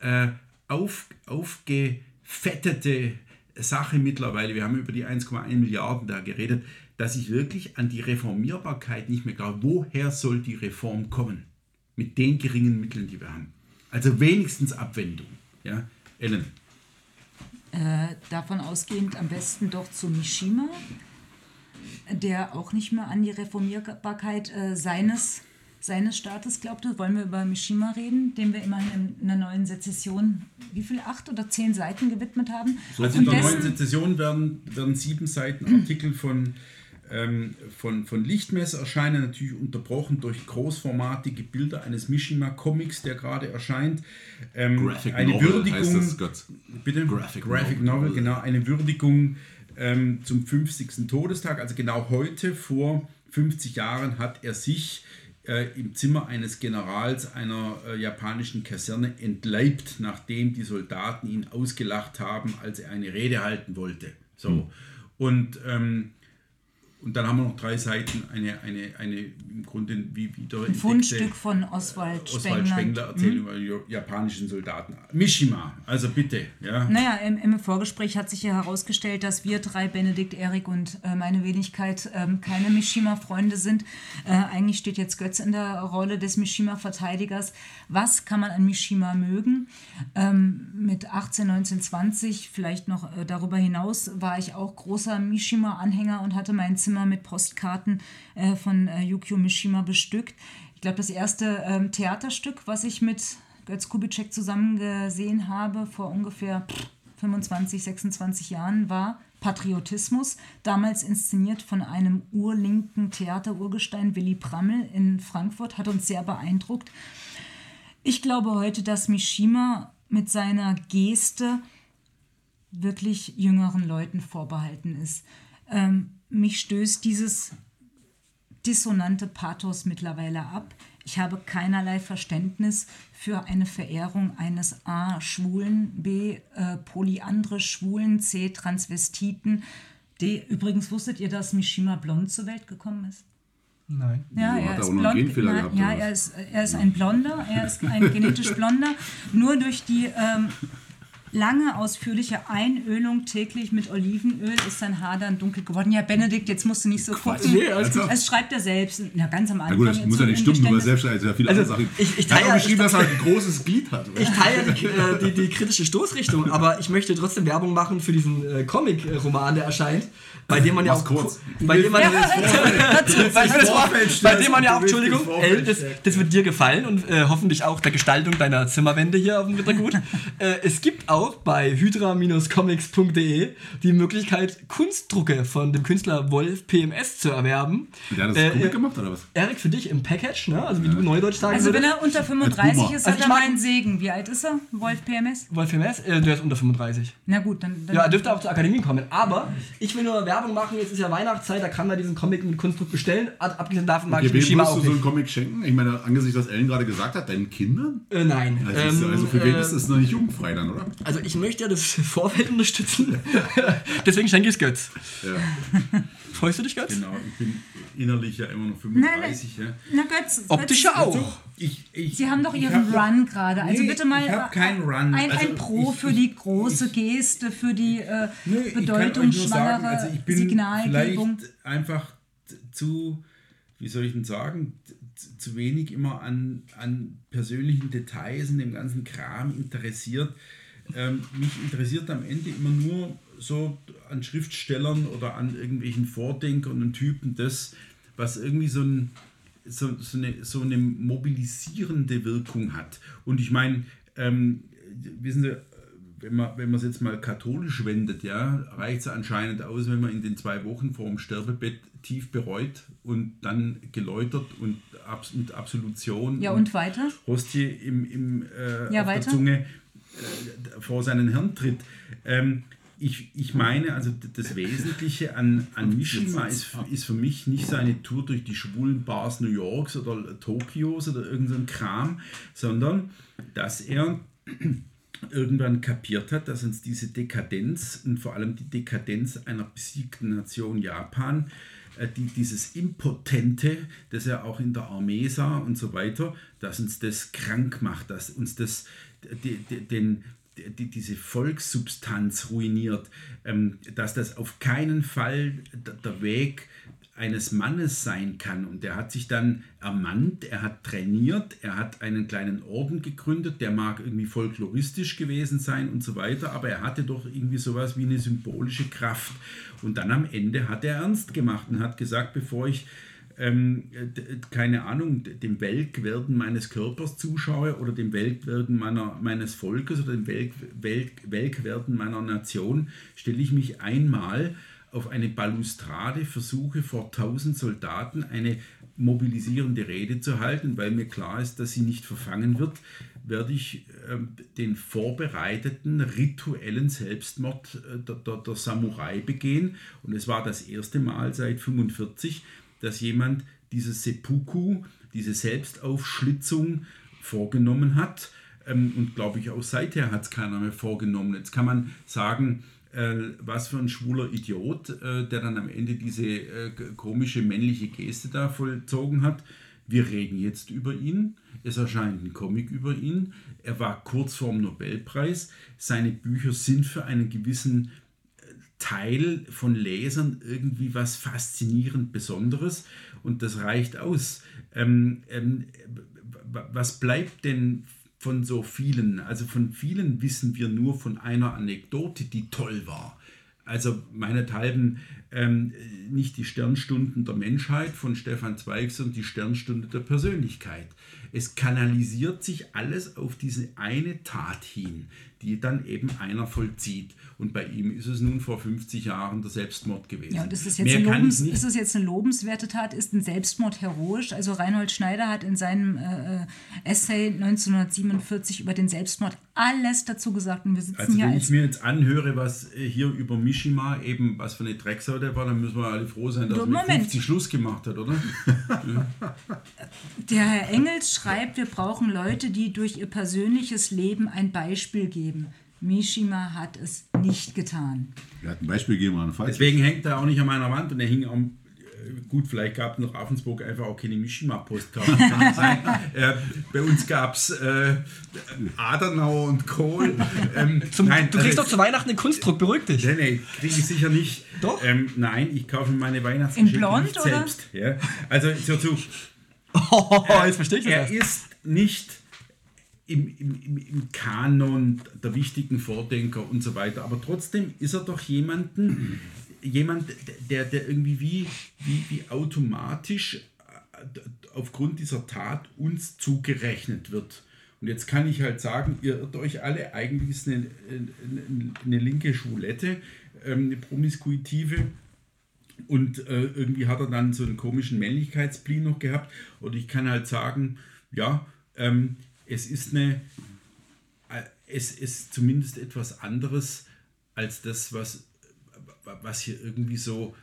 äh, auf, aufgefettete Sache mittlerweile. Wir haben über die 1,1 Milliarden da geredet dass ich wirklich an die Reformierbarkeit nicht mehr glaube. Woher soll die Reform kommen? Mit den geringen Mitteln, die wir haben. Also wenigstens Abwendung. Ja? Ellen. Äh, davon ausgehend am besten doch zu Mishima, der auch nicht mehr an die Reformierbarkeit äh, seines, seines Staates glaubte. Wollen wir über Mishima reden, dem wir immer in einer neuen Sezession, wie viele, acht oder zehn Seiten gewidmet haben? Also in der neuen Sezession werden, werden sieben Seiten Artikel von von, von Lichtmesser erscheinen, natürlich unterbrochen durch großformatige Bilder eines Mishima-Comics, der gerade erscheint. Ähm, Graphic eine Novel Würdigung, heißt das, Gott. Bitte? Graphic, Graphic Novel, Novel, genau, eine Würdigung ähm, zum 50. Todestag, also genau heute vor 50 Jahren hat er sich äh, im Zimmer eines Generals einer äh, japanischen Kaserne entleibt, nachdem die Soldaten ihn ausgelacht haben, als er eine Rede halten wollte. So. Hm. Und ähm, und dann haben wir noch drei Seiten, eine, eine, eine im Grunde wie wieder. Ein Fundstück von Oswald Spengler. Oswald Spengler Erzählung hm? über japanischen Soldaten. Mishima, also bitte. Ja. Naja, im, im Vorgespräch hat sich ja herausgestellt, dass wir drei, Benedikt, Erik und äh, meine Wenigkeit, ähm, keine Mishima-Freunde sind. Äh, eigentlich steht jetzt Götz in der Rolle des Mishima-Verteidigers. Was kann man an Mishima mögen? Ähm, mit 18, 19, 20, vielleicht noch äh, darüber hinaus, war ich auch großer Mishima-Anhänger und hatte mein Zimmer Zimmer mit Postkarten äh, von äh, Yukio Mishima bestückt. Ich glaube, das erste ähm, Theaterstück, was ich mit Götz Kubitschek zusammen gesehen habe, vor ungefähr 25, 26 Jahren, war Patriotismus, damals inszeniert von einem urlinken Theaterurgestein Willy Prammel in Frankfurt, hat uns sehr beeindruckt. Ich glaube heute, dass Mishima mit seiner Geste wirklich jüngeren Leuten vorbehalten ist. Ähm, mich stößt dieses dissonante Pathos mittlerweile ab. Ich habe keinerlei Verständnis für eine Verehrung eines A. Schwulen, B. Äh, polyandre Schwulen, C. Transvestiten, D. Übrigens wusstet ihr, dass Mishima blond zur Welt gekommen ist? Nein. Ja, er ist blond. Na, ja, er ist, er ist ein Blonder, er ist ein genetisch Blonder. Nur durch die ähm, lange, ausführliche Einölung täglich mit Olivenöl ist sein Haar dann dunkel geworden. Ja, Benedikt, jetzt musst du nicht so Quatsch, gucken. Nee, also das schreibt er selbst. Ja, ganz am Anfang. Na gut, das muss ja nicht stimmen, nur selbst also ja viele also, andere Sachen. Ich, ich teile ja geschrieben, dass er ein großes Glied hat. Oder? Ich teile die, äh, die, die, kritische Stoßrichtung, aber ich möchte trotzdem Werbung machen für diesen äh, Comic-Roman, der erscheint, bei dem man ja auch kurz. bei dem man ja, bei dem man ja auch Entschuldigung, das, das wird dir gefallen und äh, hoffentlich auch der Gestaltung deiner Zimmerwände hier auf dem Rittergut. Äh, es gibt auch auch bei hydra-comics.de die Möglichkeit, Kunstdrucke von dem Künstler Wolf PMS zu erwerben. Der hat das Äh, Comic äh, gemacht oder was? Erik, für dich im Package, ne? also wie du Neudeutsch sagen Also wenn er unter 35 Boomer. ist, Also hat er meinen Segen. Wie alt ist er? Wolf PMS? Wolf PMS, äh, der ist unter 35. Na gut, dann... dann Ja, er dürfte auch zur Akademie kommen. Aber ich will nur Werbung machen, jetzt ist ja Weihnachtszeit, da kann man diesen Comic mit Kunstdruck bestellen. Ab- Abgesehen davon mag Okay, ich wem Mishima würdest auch du so einen. Comic schenken? Ich meine, angesichts was Ellen gerade gesagt hat, deinen Kindern? Äh, nein. Also, Ähm, also für wen äh, ist das noch nicht jugendfrei dann, oder? Also ich möchte ja das Vorfeld unterstützen. Deswegen schenke ich es Götz. Ja. Freust du dich, Götz? Genau, ich bin innerlich ja immer noch 35. Ja. Na Götz, Optisch Götz, ja auch. Ich, ich, Sie haben doch Ihren hab- Run gerade. Also Nee, bitte mal ich hab keinen Run. Ein, Also ein Pro ich- für die große Geste, für die äh, nur bedeutungsschwangere also ich bin Signalgebung. vielleicht einfach zu, wie soll ich denn sagen, zu wenig immer an, an persönlichen Details und dem ganzen Kram interessiert. Ähm, mich interessiert am Ende immer nur so an Schriftstellern oder an irgendwelchen Vordenkern und Typen das, was irgendwie so ein so, so, eine, so eine mobilisierende Wirkung hat. Und ich meine, ähm, wissen Sie, wenn man, wenn man es jetzt mal katholisch wendet, ja, reicht es anscheinend aus, wenn man in den zwei Wochen vor dem Sterbebett tief bereut und dann geläutert und Abs mit Absolution Ja, und weiter? Hostie im, im, äh, Ja, auf weiter. der Zunge vor seinen Herrn tritt. Ähm, ich, ich meine, also das Wesentliche an, an Mishima ist, ist für mich nicht seine Tour durch die schwulen Bars New Yorks oder Tokios oder irgendein Kram, sondern dass er irgendwann kapiert hat, dass uns diese Dekadenz und vor allem die Dekadenz einer besiegten Nation Japan, äh, die, dieses Impotente, das er auch in der Armee sah und so weiter, dass uns das krank macht, dass uns das die, die, den, die, diese Volkssubstanz ruiniert, ähm, dass das auf keinen Fall der, der Weg eines Mannes sein kann. Und er hat sich dann ermannt, er hat trainiert, er hat einen kleinen Orden gegründet, der mag irgendwie folkloristisch gewesen sein und so weiter, aber er hatte doch irgendwie sowas wie eine symbolische Kraft. Und dann am Ende hat er ernst gemacht und hat gesagt, bevor ich ähm, keine Ahnung, dem Weltwerden meines Körpers zuschaue oder dem Weltwerden meiner, meines Volkes oder dem Welk, Welk, Weltwerden meiner Nation, stelle ich mich einmal auf eine Balustrade, versuche vor tausend Soldaten eine mobilisierende Rede zu halten, weil mir klar ist, dass sie nicht verfangen wird, werde ich ähm, den vorbereiteten rituellen Selbstmord äh, der, der, der Samurai begehen. Und es war das erste Mal seit 45, dass jemand dieses Seppuku, diese Selbstaufschlitzung vorgenommen hat. Ähm, und glaube ich, auch seither hat es keiner mehr vorgenommen. Jetzt kann man sagen, äh, was für ein schwuler Idiot, äh, der dann am Ende diese äh, komische männliche Geste da vollzogen hat. Wir reden jetzt über ihn. Es erscheint ein Comic über ihn. Er war kurz vorm Nobelpreis. Seine Bücher sind für einen gewissen Teil von Lesern irgendwie was faszinierend Besonderes und das reicht aus. Ähm, ähm, was bleibt denn von so vielen? Also von vielen wissen wir nur von einer Anekdote, die toll war. Also meinethalben ähm, nicht die Sternstunden der Menschheit von Stefan Zweig, sondern die Sternstunde der Persönlichkeit. Es kanalisiert sich alles auf diese eine Tat hin, die dann eben einer vollzieht. Und bei ihm ist es nun vor 50 Jahren der Selbstmord gewesen. Ja, und ist es, jetzt Mehr ich Lobens, ist es jetzt eine lobenswerte Tat? Ist ein Selbstmord heroisch? Also Reinhold Schneider hat in seinem äh, äh, Essay 1947 über den Selbstmord alles dazu gesagt. Und wir sitzen Also hier wenn als ich mir jetzt anhöre, was äh, hier über Mishima eben, was für eine Drecksau der war, dann müssen wir alle froh sein, dass er mit Moment. 50 Schluss gemacht hat, oder? Der Herr Engels schreibt, wir brauchen Leute, die durch ihr persönliches Leben ein Beispiel geben. Mishima hat es nicht getan. Er hat ein Beispiel gegeben an Fall. Deswegen hängt er auch nicht an meiner Wand und er hing am Gut, vielleicht gab es in Ravensburg einfach auch keine Mishima-Postkarten. äh, bei uns gab es äh, Adenauer und Kohl. Ähm, Zum, nein, du kriegst also- doch zu Weihnachten einen Kunstdruck, beruhig dich. Nee, nee, kriege ich sicher nicht. Doch? Ähm, nein, ich kaufe meine Weihnachtsgeschenke In blond, nicht oder? selbst. Ja? Also, hör zu. Oh, jetzt verstehe ich das. Er ist nicht im, im, im, im Kanon der wichtigen Vordenker und so weiter, aber trotzdem ist er doch jemanden, jemand, der, der irgendwie wie, wie, wie automatisch äh, aufgrund dieser Tat uns zugerechnet wird. Und jetzt kann ich halt sagen, ihr irrt euch alle, eigentlich ist eine, eine, eine linke Schwulette, ähm, eine promiskuitive. Und äh, irgendwie hat er dann so einen komischen Männlichkeitsblick noch gehabt. Und ich kann halt sagen, ja, ähm, es ist eine, äh, es ist zumindest etwas anderes als das, was, was hier irgendwie so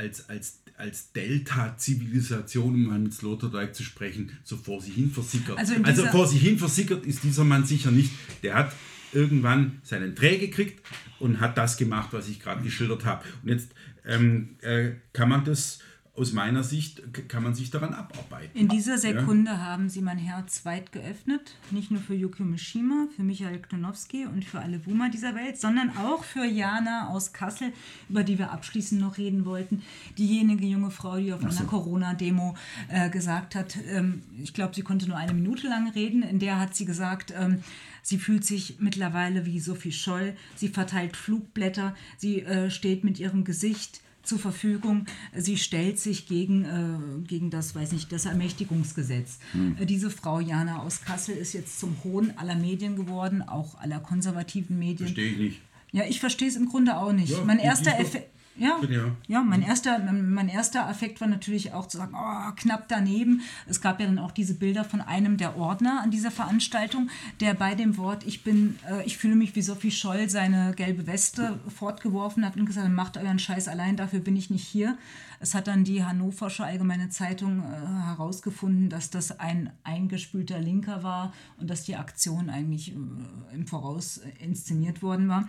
als, als, als Delta-Zivilisation, um an Sloterdijk zu sprechen, so vor sich hin versickert. Also, also vor sich hin versickert ist dieser Mann sicher nicht. Der hat irgendwann seinen Dreh gekriegt und hat das gemacht, was ich gerade geschildert habe. Und jetzt ähm, äh, kann man das aus meiner Sicht kann man sich daran abarbeiten. In dieser Sekunde ja. haben sie mein Herz weit geöffnet, nicht nur für Yukio Mishima, für Michael Knonowski und für alle Boomer dieser Welt, sondern auch für Jana aus Kassel, über die wir abschließend noch reden wollten. Diejenige junge Frau, die auf so. einer Corona-Demo äh, gesagt hat, ähm, ich glaube, sie konnte nur eine Minute lang reden, in der hat sie gesagt, ähm, Sie fühlt sich mittlerweile wie Sophie Scholl. Sie verteilt Flugblätter. Sie äh, steht mit ihrem Gesicht zur Verfügung. Sie stellt sich gegen, äh, gegen das, weiß nicht, das Ermächtigungsgesetz. Hm. Äh, diese Frau Jana aus Kassel ist jetzt zum Hohn aller Medien geworden, auch aller konservativen Medien. Verstehe ich nicht. Ja, ich verstehe es im Grunde auch nicht. Ja, mein erster Effekt ja, ja mein, erster, mein erster Affekt war natürlich auch zu sagen, oh, knapp daneben. Es gab ja dann auch diese Bilder von einem der Ordner an dieser Veranstaltung, der bei dem Wort Ich bin, äh, ich fühle mich wie Sophie Scholl seine gelbe Weste fortgeworfen hat und gesagt, macht euren Scheiß allein, dafür bin ich nicht hier. Es hat dann die Hannoversche Allgemeine Zeitung äh, herausgefunden, dass das ein eingespülter Linker war und dass die Aktion eigentlich äh, im Voraus inszeniert worden war.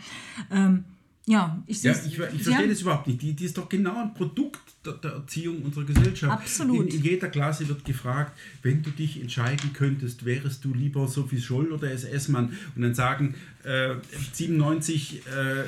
Ähm, ja, ich, ja, ich, ich verstehe das überhaupt nicht. Die, die ist doch genau ein Produkt der, der Erziehung unserer Gesellschaft. Absolut. In, in, jeder Klasse wird gefragt, wenn du dich entscheiden könntest, wärest du lieber Sophie Scholl oder SS-Mann? Und dann sagen äh, 97 äh, äh,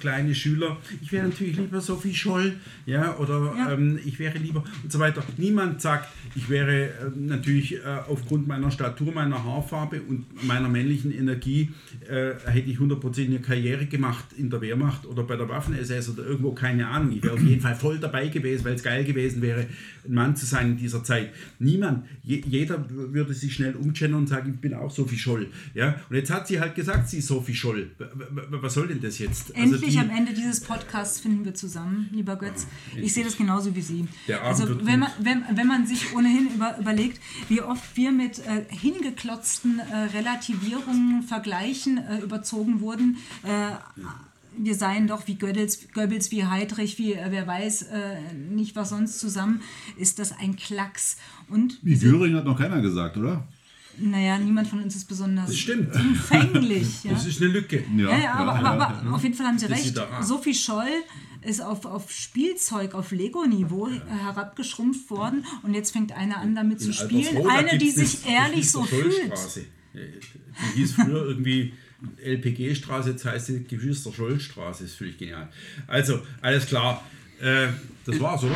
kleine Schüler, ich wäre natürlich lieber Sophie Scholl, ja, oder ja. Ähm, ich wäre lieber und so weiter. Niemand sagt, ich wäre äh, natürlich äh, aufgrund meiner Statur, meiner Haarfarbe und meiner männlichen Energie, äh, hätte ich 100% eine Karriere gemacht in der Wehrmacht oder bei der Waffen-SS oder irgendwo, keine Ahnung. Ich wäre auf jeden Fall voll dabei gewesen, weil es geil gewesen wäre, ein Mann zu sein in dieser Zeit. Niemand, je, jeder würde sich schnell umchanneln und sagen, ich bin auch Sophie Scholl. Ja? Und jetzt hat sie halt gesagt, sie ist Sophie Scholl. Was soll denn das jetzt? Also Endlich also die, am Ende dieses Podcasts finden wir zusammen, lieber Götz. Ich sehe das genauso wie Sie. also wenn man, wenn, wenn man sich ohnehin über, überlegt, wie oft wir mit äh, hingeklotzten äh, Relativierungen, Vergleichen äh, überzogen wurden, äh, wir seien doch wie Goebbels, Goebbels wie Heydrich, wie äh, wer weiß äh, nicht was sonst zusammen, ist das ein Klacks. Und wie Göring hat noch keiner gesagt, oder? Naja, niemand von uns ist besonders das stimmt. empfänglich. Ja? Das ist eine Lücke. Ja, ja, ja aber, ja, aber, aber auf jeden Fall haben Sie recht. Sophie Scholl ist auf, auf Spielzeug, auf Lego-Niveau herabgeschrumpft worden und jetzt fängt einer an damit zu spielen. Eine, die sich ehrlich so fühlt. Die hieß früher irgendwie LPG-Straße, jetzt heißt sie Geschwister-Scholl-Straße, ist völlig genial. Also, alles klar. Äh, das war's, oder?